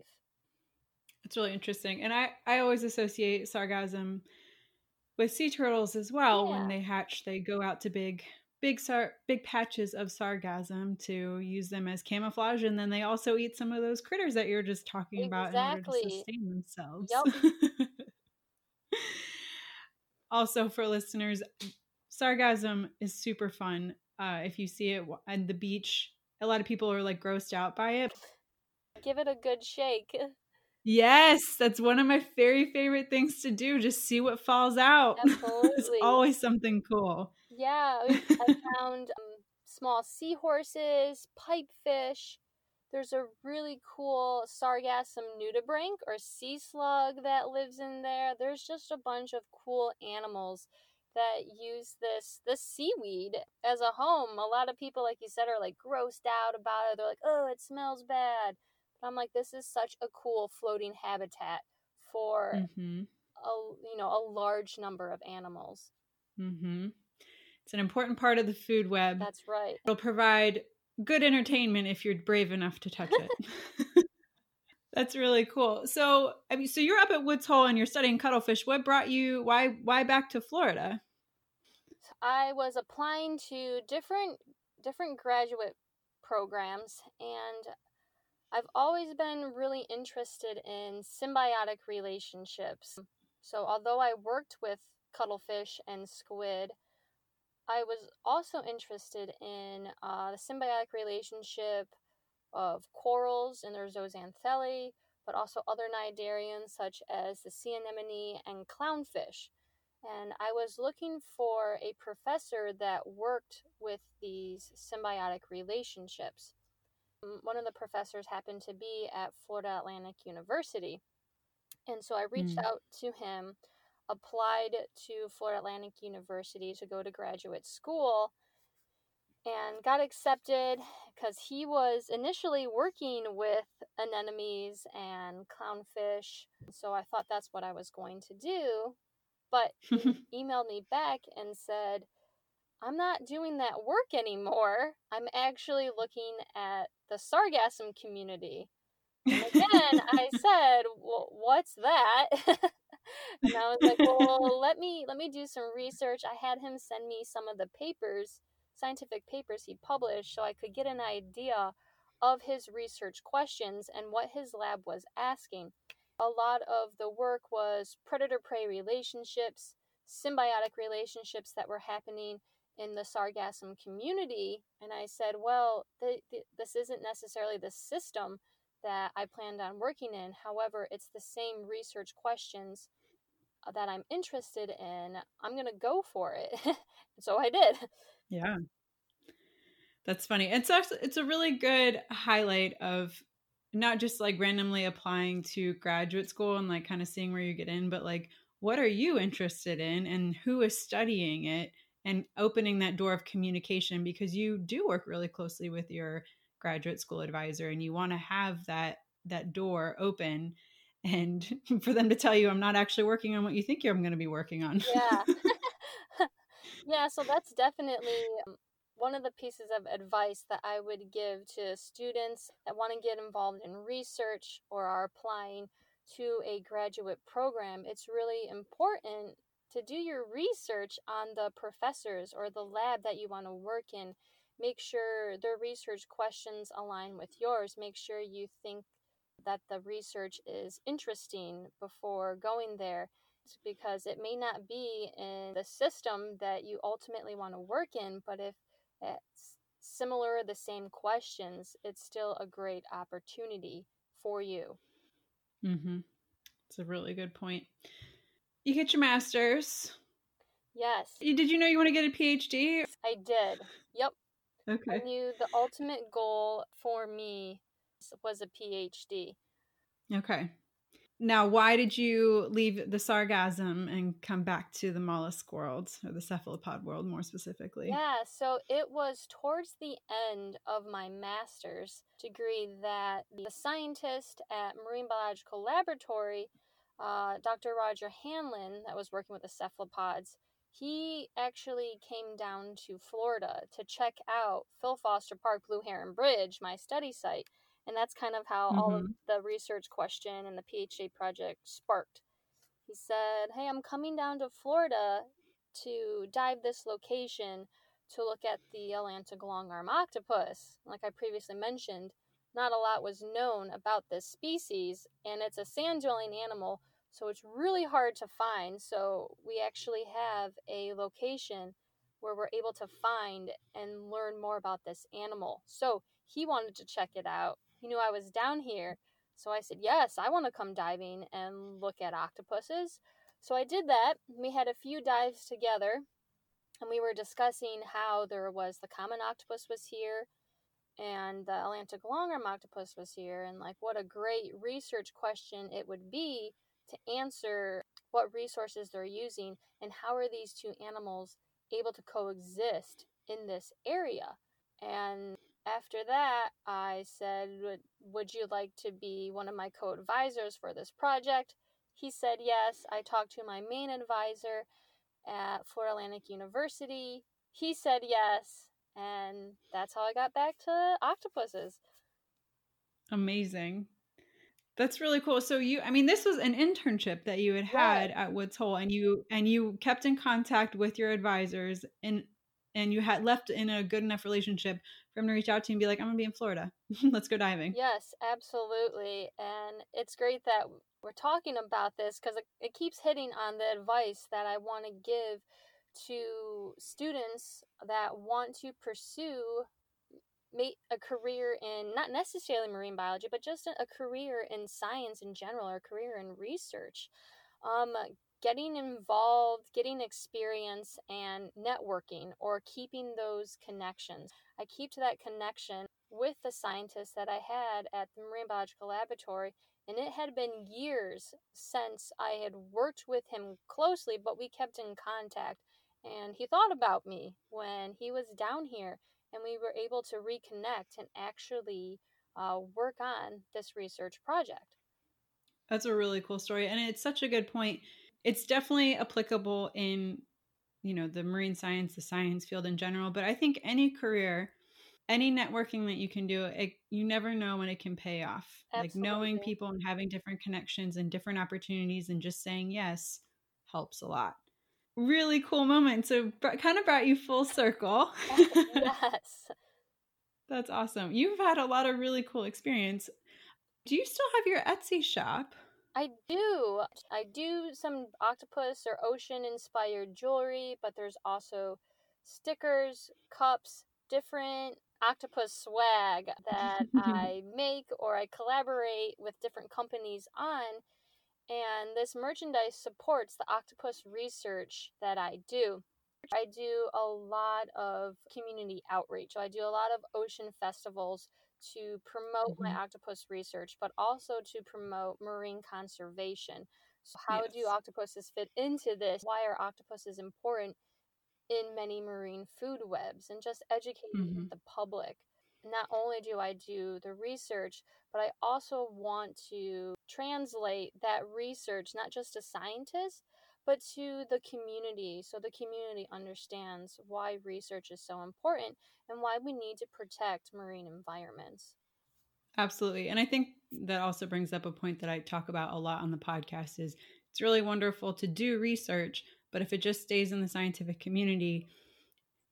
Speaker 1: It's really interesting. And I, I always associate sargassum with sea turtles as well. Yeah. When they hatch, they go out to big big sar- big patches of sargassum to use them as camouflage and then they also eat some of those critters that you're just talking exactly. about in order to sustain themselves. Yep. also for listeners, sargassum is super fun. Uh, if you see it at the beach, a lot of people are like grossed out by it.
Speaker 2: Give it a good shake.
Speaker 1: Yes, that's one of my very favorite things to do. Just see what falls out. Absolutely. it's always something cool.
Speaker 2: Yeah, I found um, small seahorses, pipefish. There's a really cool sargassum nudibranch or sea slug that lives in there. There's just a bunch of cool animals that use this this seaweed as a home. A lot of people, like you said, are like grossed out about it. They're like, "Oh, it smells bad." But I'm like, this is such a cool floating habitat for mm-hmm. a you know a large number of animals.
Speaker 1: Mm-hmm. It's an important part of the food web.
Speaker 2: That's right.
Speaker 1: It'll provide good entertainment if you're brave enough to touch it. That's really cool. So, I mean, so you're up at Woods Hole and you're studying cuttlefish. What brought you? Why? Why back to Florida?
Speaker 2: I was applying to different different graduate programs. And I've always been really interested in symbiotic relationships. So, although I worked with cuttlefish and squid, I was also interested in uh, the symbiotic relationship of corals and their zooxanthellae, but also other cnidarians such as the sea anemone and clownfish. And I was looking for a professor that worked with these symbiotic relationships. One of the professors happened to be at Florida Atlantic University. And so I reached mm. out to him, applied to Florida Atlantic University to go to graduate school, and got accepted because he was initially working with anemones and clownfish. So I thought that's what I was going to do. But he emailed me back and said, I'm not doing that work anymore. I'm actually looking at the sargassum community. And again, I said, well, "What's that?" and I was like, "Well, let me let me do some research." I had him send me some of the papers, scientific papers he published, so I could get an idea of his research questions and what his lab was asking. A lot of the work was predator prey relationships, symbiotic relationships that were happening in the sargassum community. And I said, well, the, the, this isn't necessarily the system that I planned on working in. However, it's the same research questions that I'm interested in. I'm going to go for it. so I did.
Speaker 1: Yeah. That's funny. It's actually, it's a really good highlight of not just like randomly applying to graduate school and like kind of seeing where you get in, but like what are you interested in and who is studying it and opening that door of communication because you do work really closely with your graduate school advisor and you want to have that that door open and for them to tell you I'm not actually working on what you think I'm going to be working on.
Speaker 2: Yeah. yeah, so that's definitely um, one of the pieces of advice that I would give to students that want to get involved in research or are applying to a graduate program, it's really important to do your research on the professors or the lab that you want to work in. Make sure their research questions align with yours. Make sure you think that the research is interesting before going there because it may not be in the system that you ultimately want to work in, but if it's similar, the same questions, it's still a great opportunity for you.
Speaker 1: Mm-hmm. It's a really good point. You get your master's.
Speaker 2: Yes.
Speaker 1: Did you know you want to get a PhD?
Speaker 2: I did. Yep.
Speaker 1: Okay.
Speaker 2: I knew the ultimate goal for me was a PhD.
Speaker 1: Okay. Now, why did you leave the sargassum and come back to the mollusk world or the cephalopod world more specifically?
Speaker 2: Yeah, so it was towards the end of my master's degree that the scientist at Marine Biological Laboratory, uh, Dr. Roger Hanlon, that was working with the cephalopods, he actually came down to Florida to check out Phil Foster Park Blue Heron Bridge, my study site and that's kind of how mm-hmm. all of mm-hmm. the research question and the PhD project sparked. He said, Hey, I'm coming down to Florida to dive this location to look at the Atlantic longarm octopus. Like I previously mentioned, not a lot was known about this species, and it's a sand dwelling animal, so it's really hard to find. So, we actually have a location where we're able to find and learn more about this animal. So, he wanted to check it out. He knew I was down here. So I said, Yes, I want to come diving and look at octopuses. So I did that. We had a few dives together and we were discussing how there was the common octopus was here and the Atlantic longarm octopus was here and like what a great research question it would be to answer what resources they're using and how are these two animals able to coexist in this area. And after that, I said, would, would you like to be one of my co advisors for this project? He said yes. I talked to my main advisor at Florida Atlantic University. He said yes. And that's how I got back to octopuses.
Speaker 1: Amazing. That's really cool. So you I mean this was an internship that you had had at Woods Hole and you and you kept in contact with your advisors and and you had left in a good enough relationship for him to reach out to you and be like, I'm gonna be in Florida. Let's go diving.
Speaker 2: Yes, absolutely. And it's great that we're talking about this because it, it keeps hitting on the advice that I want to give to students that want to pursue make a career in not necessarily marine biology, but just a career in science in general or a career in research. Um, getting involved, getting experience, and networking or keeping those connections. I keep to that connection with the scientists that I had at the Marine Biological Laboratory, and it had been years since I had worked with him closely, but we kept in contact. And he thought about me when he was down here, and we were able to reconnect and actually uh, work on this research project.
Speaker 1: That's a really cool story. And it's such a good point it's definitely applicable in you know the marine science the science field in general but i think any career any networking that you can do it, you never know when it can pay off. Absolutely. like knowing people and having different connections and different opportunities and just saying yes helps a lot. Really cool moment so kind of brought you full circle.
Speaker 2: Yes.
Speaker 1: That's awesome. You've had a lot of really cool experience. Do you still have your etsy shop
Speaker 2: I do. I do some octopus or ocean inspired jewelry, but there's also stickers, cups, different octopus swag that I make or I collaborate with different companies on. And this merchandise supports the octopus research that I do. I do a lot of community outreach. So I do a lot of ocean festivals to promote mm-hmm. my octopus research, but also to promote marine conservation. So, how yes. do octopuses fit into this? Why are octopuses important in many marine food webs? And just educating mm-hmm. the public. Not only do I do the research, but I also want to translate that research not just to scientists, but to the community so the community understands why research is so important and why we need to protect marine environments.
Speaker 1: Absolutely. And I think that also brings up a point that I talk about a lot on the podcast is it's really wonderful to do research, but if it just stays in the scientific community,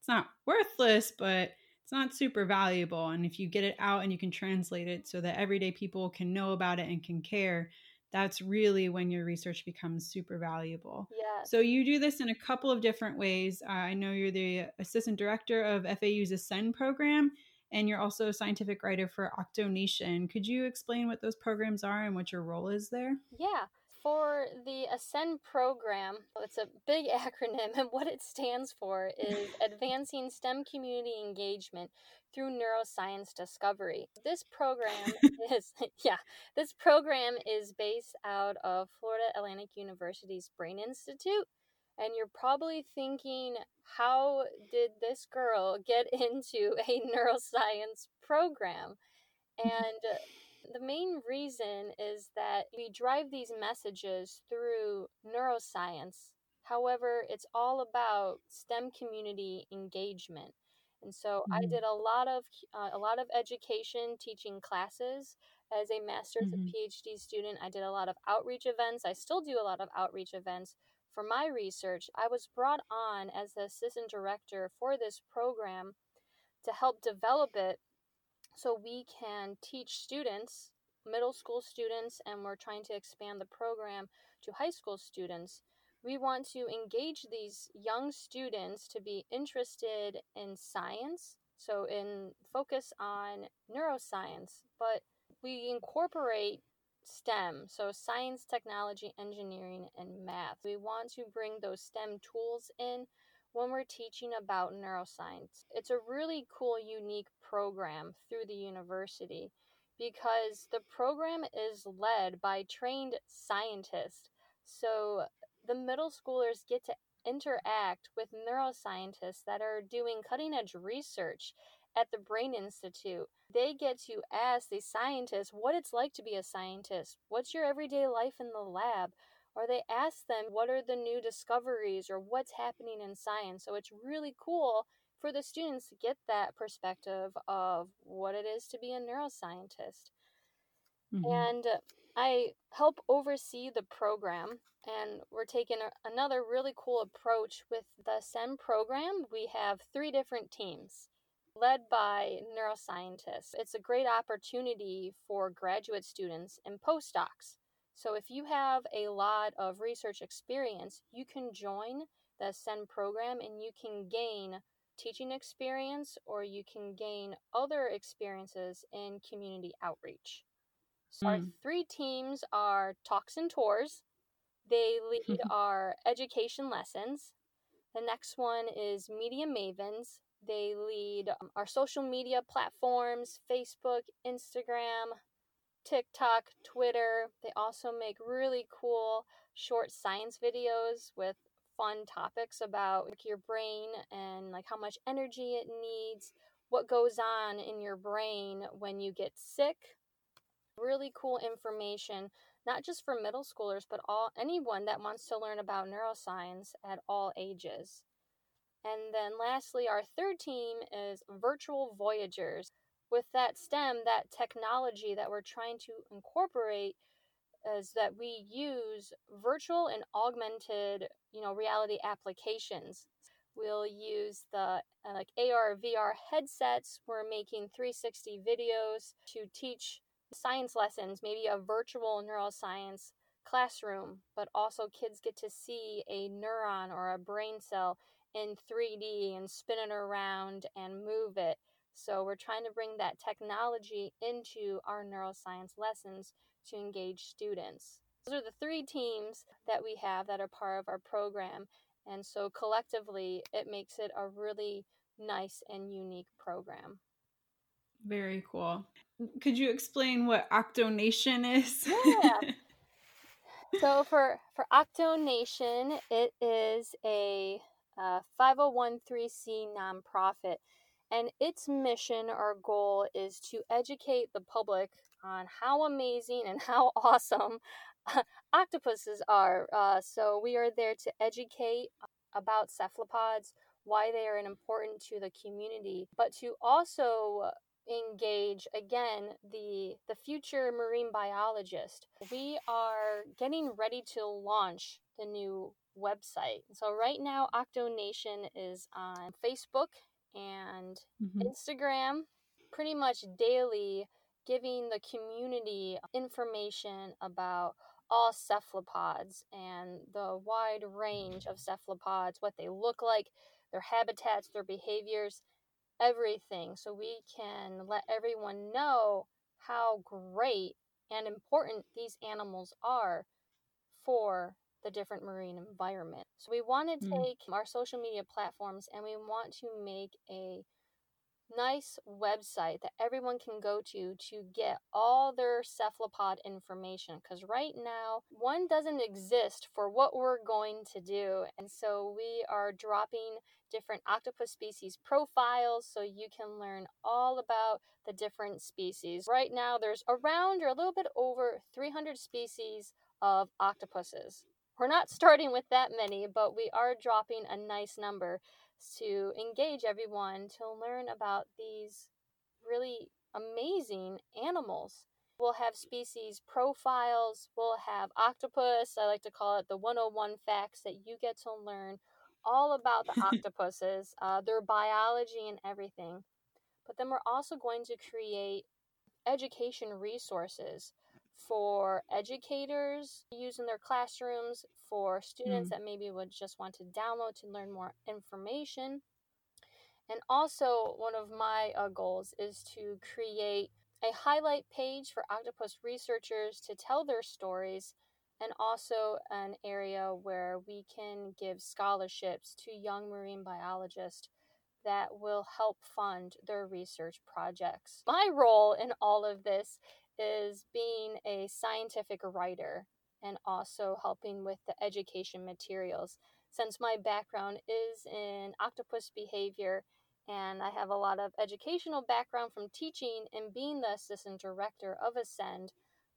Speaker 1: it's not worthless, but it's not super valuable. And if you get it out and you can translate it so that everyday people can know about it and can care, that's really when your research becomes super valuable.
Speaker 2: Yeah.
Speaker 1: So you do this in a couple of different ways. Uh, I know you're the assistant director of FAU's Ascend program, and you're also a scientific writer for Octonation. Could you explain what those programs are and what your role is there?
Speaker 2: Yeah. For the Ascend program, it's a big acronym, and what it stands for is Advancing STEM Community Engagement through Neuroscience Discovery. This program is, yeah, this program is based out of Florida Atlantic University's Brain Institute. And you're probably thinking, how did this girl get into a neuroscience program? And the main reason is that we drive these messages through neuroscience. However, it's all about STEM community engagement. And so mm-hmm. I did a lot of uh, a lot of education teaching classes as a master's mm-hmm. and PhD student. I did a lot of outreach events. I still do a lot of outreach events for my research. I was brought on as the assistant director for this program to help develop it so we can teach students, middle school students, and we're trying to expand the program to high school students. We want to engage these young students to be interested in science, so in focus on neuroscience, but we incorporate STEM, so science, technology, engineering, and math. We want to bring those STEM tools in when we're teaching about neuroscience. It's a really cool, unique program through the university because the program is led by trained scientists. So the middle schoolers get to interact with neuroscientists that are doing cutting edge research at the Brain Institute. They get to ask the scientists what it's like to be a scientist. What's your everyday life in the lab? Or they ask them what are the new discoveries or what's happening in science. So it's really cool for the students to get that perspective of what it is to be a neuroscientist. Mm-hmm. And I help oversee the program, and we're taking a, another really cool approach with the Ascend program. We have three different teams led by neuroscientists. It's a great opportunity for graduate students and postdocs. So, if you have a lot of research experience, you can join the Ascend program and you can gain teaching experience or you can gain other experiences in community outreach. So, mm. our three teams are Talks and Tours, they lead our education lessons. The next one is Media Mavens. They lead um, our social media platforms Facebook, Instagram, TikTok, Twitter. They also make really cool short science videos with fun topics about like, your brain and like how much energy it needs, what goes on in your brain when you get sick. Really cool information, not just for middle schoolers, but all anyone that wants to learn about neuroscience at all ages. And then lastly, our third team is Virtual Voyagers. With that STEM, that technology that we're trying to incorporate is that we use virtual and augmented, you know, reality applications. We'll use the uh, like AR VR headsets. We're making 360 videos to teach science lessons, maybe a virtual neuroscience classroom, but also kids get to see a neuron or a brain cell in 3D and spin it around and move it. So we're trying to bring that technology into our neuroscience lessons to engage students. Those are the three teams that we have that are part of our program. And so collectively, it makes it a really nice and unique program.
Speaker 1: Very cool. Could you explain what Octonation is?
Speaker 2: Yeah. so for for Octonation, it is a uh, a 501c nonprofit, and its mission or goal is to educate the public on how amazing and how awesome octopuses are. Uh, so, we are there to educate about cephalopods, why they are important to the community, but to also engage again the the future marine biologist. We are getting ready to launch the new website. So right now, Octonation is on Facebook and mm-hmm. Instagram, pretty much daily, giving the community information about all cephalopods and the wide range of cephalopods, what they look like, their habitats, their behaviors, everything. So we can let everyone know how great and important these animals are for the different marine environment. So we want to hmm. take mm. our social media platforms and we want to make a nice website that everyone can go to to get all their cephalopod information because right now one doesn't exist for what we're going to do and so we are dropping different octopus species profiles so you can learn all about the different species right now there's around or a little bit over 300 species of octopuses we're not starting with that many, but we are dropping a nice number to engage everyone to learn about these really amazing animals. We'll have species profiles, we'll have octopus. I like to call it the 101 facts that you get to learn all about the octopuses, uh, their biology, and everything. But then we're also going to create education resources for educators use in their classrooms, for students mm. that maybe would just want to download to learn more information. And also, one of my uh, goals is to create a highlight page for octopus researchers to tell their stories, and also an area where we can give scholarships to young marine biologists that will help fund their research projects. My role in all of this is being a scientific writer and also helping with the education materials. Since my background is in octopus behavior and I have a lot of educational background from teaching and being the assistant director of Ascend,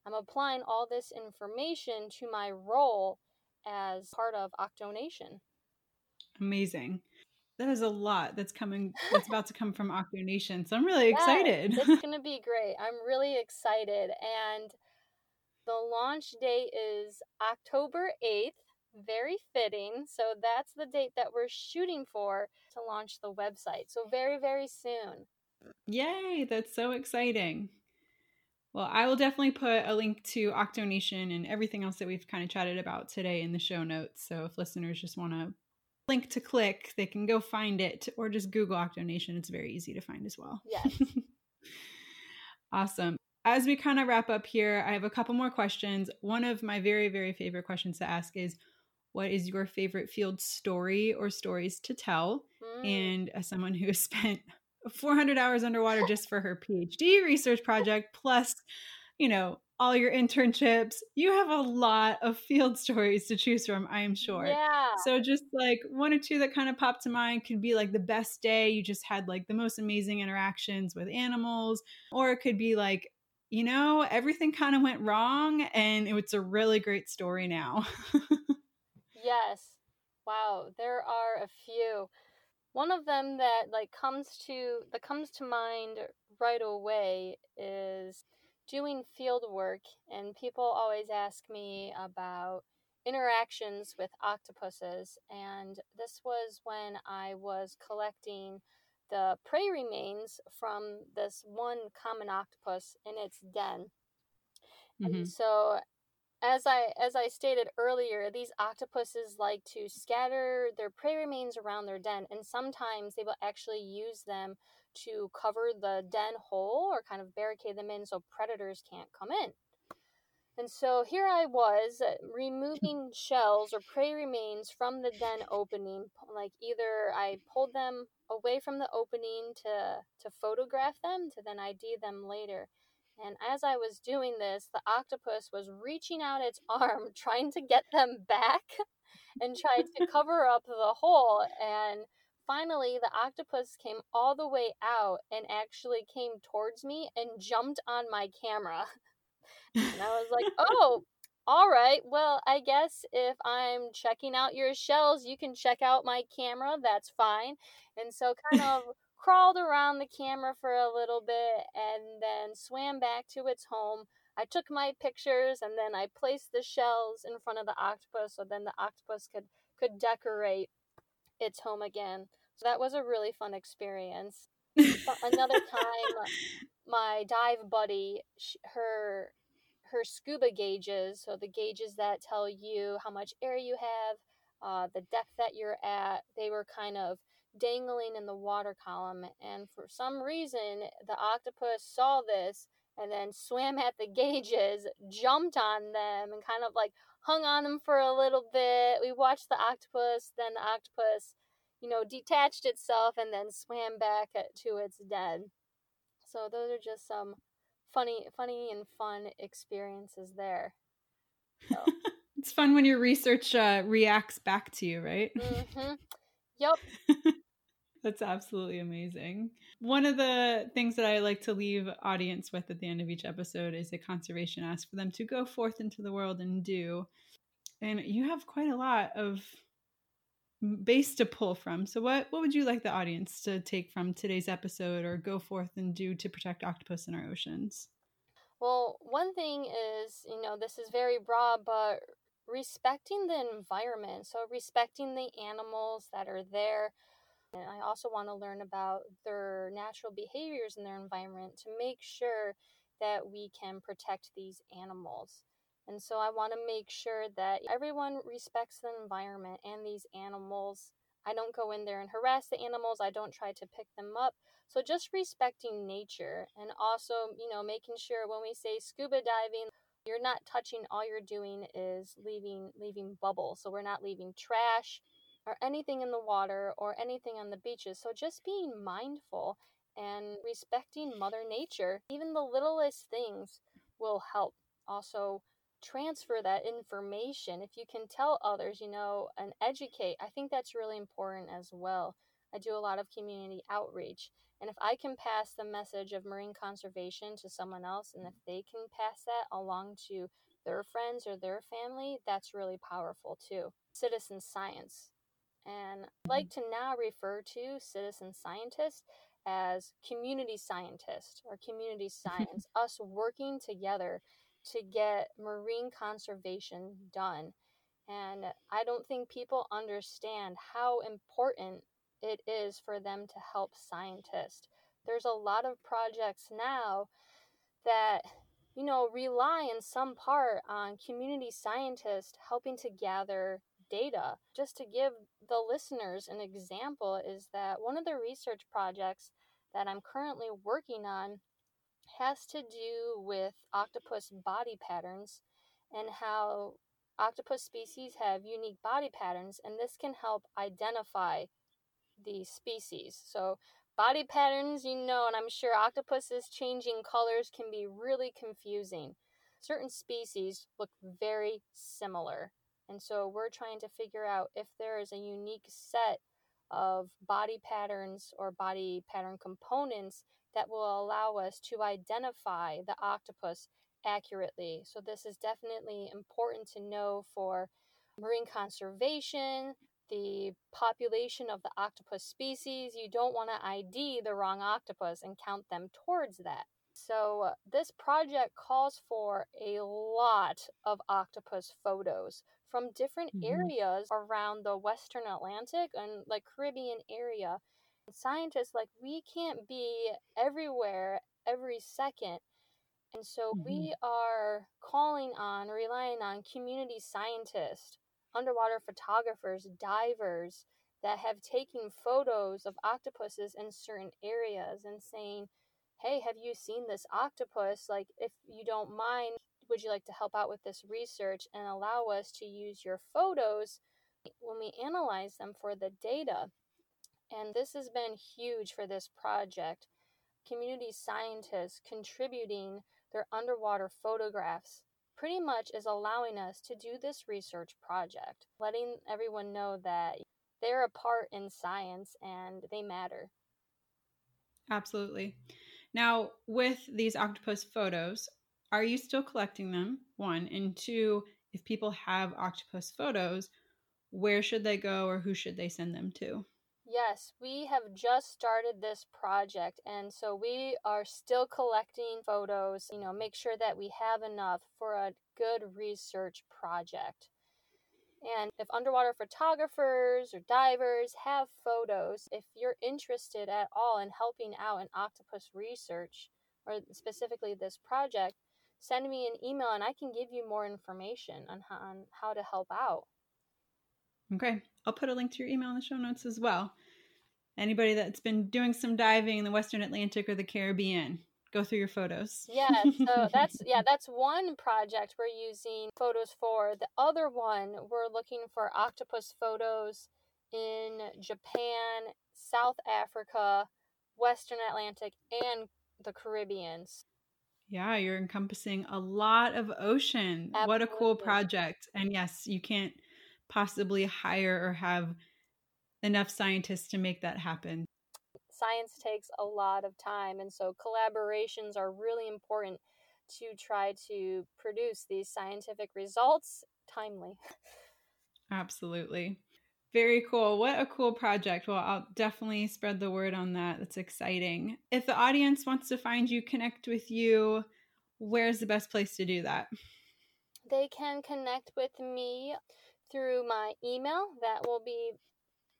Speaker 2: I'm applying all this information to my role as part of Octonation.
Speaker 1: Amazing that is a lot that's coming that's about to come from Octonation. So I'm really excited.
Speaker 2: it's going to be great. I'm really excited and The launch date is October 8th. Very fitting. So that's the date that we're shooting for to launch the website. So very, very soon.
Speaker 1: Yay, that's so exciting. Well, I will definitely put a link to Octonation and everything else that we've kind of chatted about today in the show notes. So if listeners just want to link to click, they can go find it or just Google Octonation. It's very easy to find as well.
Speaker 2: Yes.
Speaker 1: awesome. As we kind of wrap up here, I have a couple more questions. One of my very, very favorite questions to ask is what is your favorite field story or stories to tell? Mm. And as someone who has spent 400 hours underwater just for her PhD research project, plus, you know, all your internships. You have a lot of field stories to choose from, I am sure.
Speaker 2: Yeah.
Speaker 1: So just like one or two that kind of pop to mind could be like the best day you just had like the most amazing interactions with animals, or it could be like, you know, everything kind of went wrong and it's a really great story now.
Speaker 2: yes. Wow, there are a few. One of them that like comes to that comes to mind right away is doing field work and people always ask me about interactions with octopuses and this was when I was collecting the prey remains from this one common octopus in its den. Mm-hmm. And so as I as I stated earlier, these octopuses like to scatter their prey remains around their den, and sometimes they will actually use them to cover the den hole or kind of barricade them in so predators can't come in. And so here I was uh, removing shells or prey remains from the den opening. Like either I pulled them away from the opening to to photograph them to then ID them later. And as I was doing this, the octopus was reaching out its arm, trying to get them back and tried to cover up the hole. And finally, the octopus came all the way out and actually came towards me and jumped on my camera. and I was like, oh, all right. Well, I guess if I'm checking out your shells, you can check out my camera. That's fine. And so, kind of crawled around the camera for a little bit and then swam back to its home. I took my pictures and then I placed the shells in front of the octopus so then the octopus could could decorate its home again. So that was a really fun experience. Another time my dive buddy her her scuba gauges, so the gauges that tell you how much air you have, uh, the depth that you're at, they were kind of dangling in the water column. And for some reason, the octopus saw this and then swam at the gauges, jumped on them, and kind of like hung on them for a little bit. We watched the octopus, then the octopus, you know, detached itself and then swam back to its den. So those are just some funny, funny and fun experiences there.
Speaker 1: So. it's fun when your research uh, reacts back to you, right?
Speaker 2: Mm-hmm. Yep.
Speaker 1: That's absolutely amazing. One of the things that I like to leave audience with at the end of each episode is a conservation ask for them to go forth into the world and do. And you have quite a lot of base to pull from. So what what would you like the audience to take from today's episode or go forth and do to protect octopus in our oceans?
Speaker 2: Well, one thing is, you know, this is very broad, but respecting the environment. So respecting the animals that are there, and I also want to learn about their natural behaviors in their environment to make sure that we can protect these animals. And so I want to make sure that everyone respects the environment and these animals. I don't go in there and harass the animals, I don't try to pick them up. So just respecting nature and also, you know, making sure when we say scuba diving, you're not touching all you're doing is leaving leaving bubbles. So we're not leaving trash, or anything in the water or anything on the beaches. So just being mindful and respecting Mother Nature, even the littlest things will help. Also, transfer that information. If you can tell others, you know, and educate, I think that's really important as well. I do a lot of community outreach. And if I can pass the message of marine conservation to someone else, and if they can pass that along to their friends or their family, that's really powerful too. Citizen science and like mm-hmm. to now refer to citizen scientists as community scientists or community science, us working together to get marine conservation done. And I don't think people understand how important it is for them to help scientists. There's a lot of projects now that, you know, rely in some part on community scientists helping to gather data. Just to give the listeners an example, is that one of the research projects that I'm currently working on has to do with octopus body patterns and how octopus species have unique body patterns, and this can help identify the species. So, body patterns, you know, and I'm sure octopuses changing colors can be really confusing. Certain species look very similar, and so we're trying to figure out if there is a unique set of body patterns or body pattern components that will allow us to identify the octopus accurately. So, this is definitely important to know for marine conservation, the population of the octopus species. You don't want to ID the wrong octopus and count them towards that. So, this project calls for a lot of octopus photos from different mm-hmm. areas around the Western Atlantic and like Caribbean area. Scientists, like, we can't be everywhere every second. And so mm-hmm. we are calling on, relying on community scientists, underwater photographers, divers that have taken photos of octopuses in certain areas and saying, hey, have you seen this octopus? Like, if you don't mind, would you like to help out with this research and allow us to use your photos when we analyze them for the data? And this has been huge for this project. Community scientists contributing their underwater photographs pretty much is allowing us to do this research project, letting everyone know that they're a part in science and they matter.
Speaker 1: Absolutely. Now, with these octopus photos, are you still collecting them? One. And two, if people have octopus photos, where should they go or who should they send them to?
Speaker 2: Yes, we have just started this project, and so we are still collecting photos, you know, make sure that we have enough for a good research project. And if underwater photographers or divers have photos, if you're interested at all in helping out in octopus research, or specifically this project, send me an email and I can give you more information on how, on how to help out.
Speaker 1: Okay. I'll put a link to your email in the show notes as well. Anybody that's been doing some diving in the Western Atlantic or the Caribbean, go through your photos.
Speaker 2: Yeah, so that's yeah, that's one project we're using photos for. The other one we're looking for octopus photos in Japan, South Africa, Western Atlantic, and the Caribbeans.
Speaker 1: Yeah, you're encompassing a lot of ocean. Absolutely. What a cool project. And yes, you can't possibly hire or have enough scientists to make that happen.
Speaker 2: Science takes a lot of time, and so collaborations are really important to try to produce these scientific results timely.
Speaker 1: Absolutely. Very cool. What a cool project. Well, I'll definitely spread the word on that. That's exciting. If the audience wants to find you, connect with you, where's the best place to do that?
Speaker 2: They can connect with me through my email that will be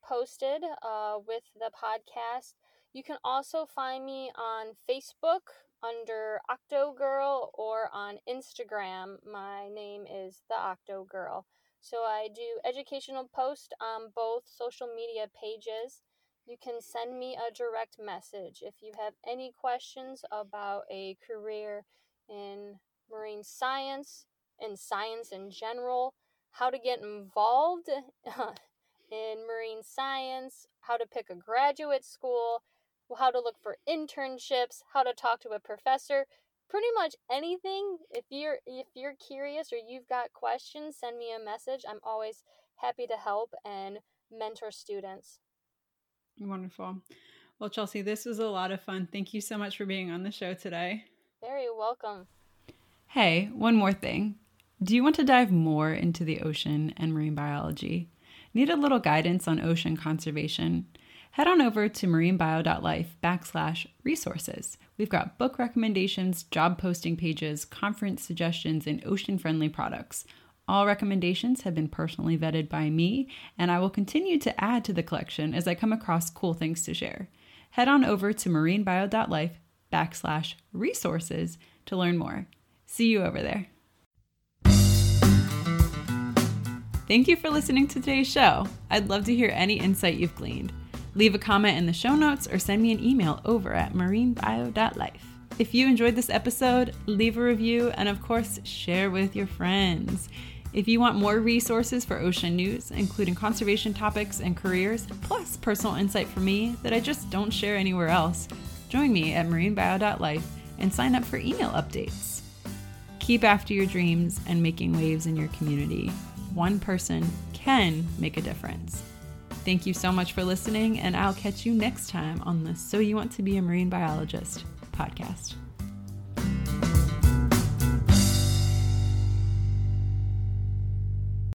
Speaker 2: posted uh, with the podcast. You can also find me on Facebook under Octo Girl or on Instagram. My name is the Octo Girl. So I do educational posts on both social media pages. You can send me a direct message if you have any questions about a career in marine science and science in general how to get involved in marine science, how to pick a graduate school, how to look for internships, how to talk to a professor, pretty much anything. If you're if you're curious or you've got questions, send me a message. I'm always happy to help and mentor students.
Speaker 1: Wonderful. Well, Chelsea, this was a lot of fun. Thank you so much for being on the show today.
Speaker 2: Very welcome.
Speaker 1: Hey, one more thing. Do you want to dive more into the ocean and marine biology? Need a little guidance on ocean conservation? Head on over to marinebio.life backslash resources. We've got book recommendations, job posting pages, conference suggestions, and ocean friendly products. All recommendations have been personally vetted by me, and I will continue to add to the collection as I come across cool things to share. Head on over to marinebio.life backslash resources to learn more. See you over there. Thank you for listening to today's show. I'd love to hear any insight you've gleaned. Leave a comment in the show notes or send me an email over at marinebio.life. If you enjoyed this episode, leave a review and, of course, share with your friends. If you want more resources for ocean news, including conservation topics and careers, plus personal insight from me that I just don't share anywhere else, join me at marinebio.life and sign up for email updates. Keep after your dreams and making waves in your community one person can make a difference. Thank you so much for listening, and I'll catch you next time on the So You Want to Be a Marine Biologist podcast.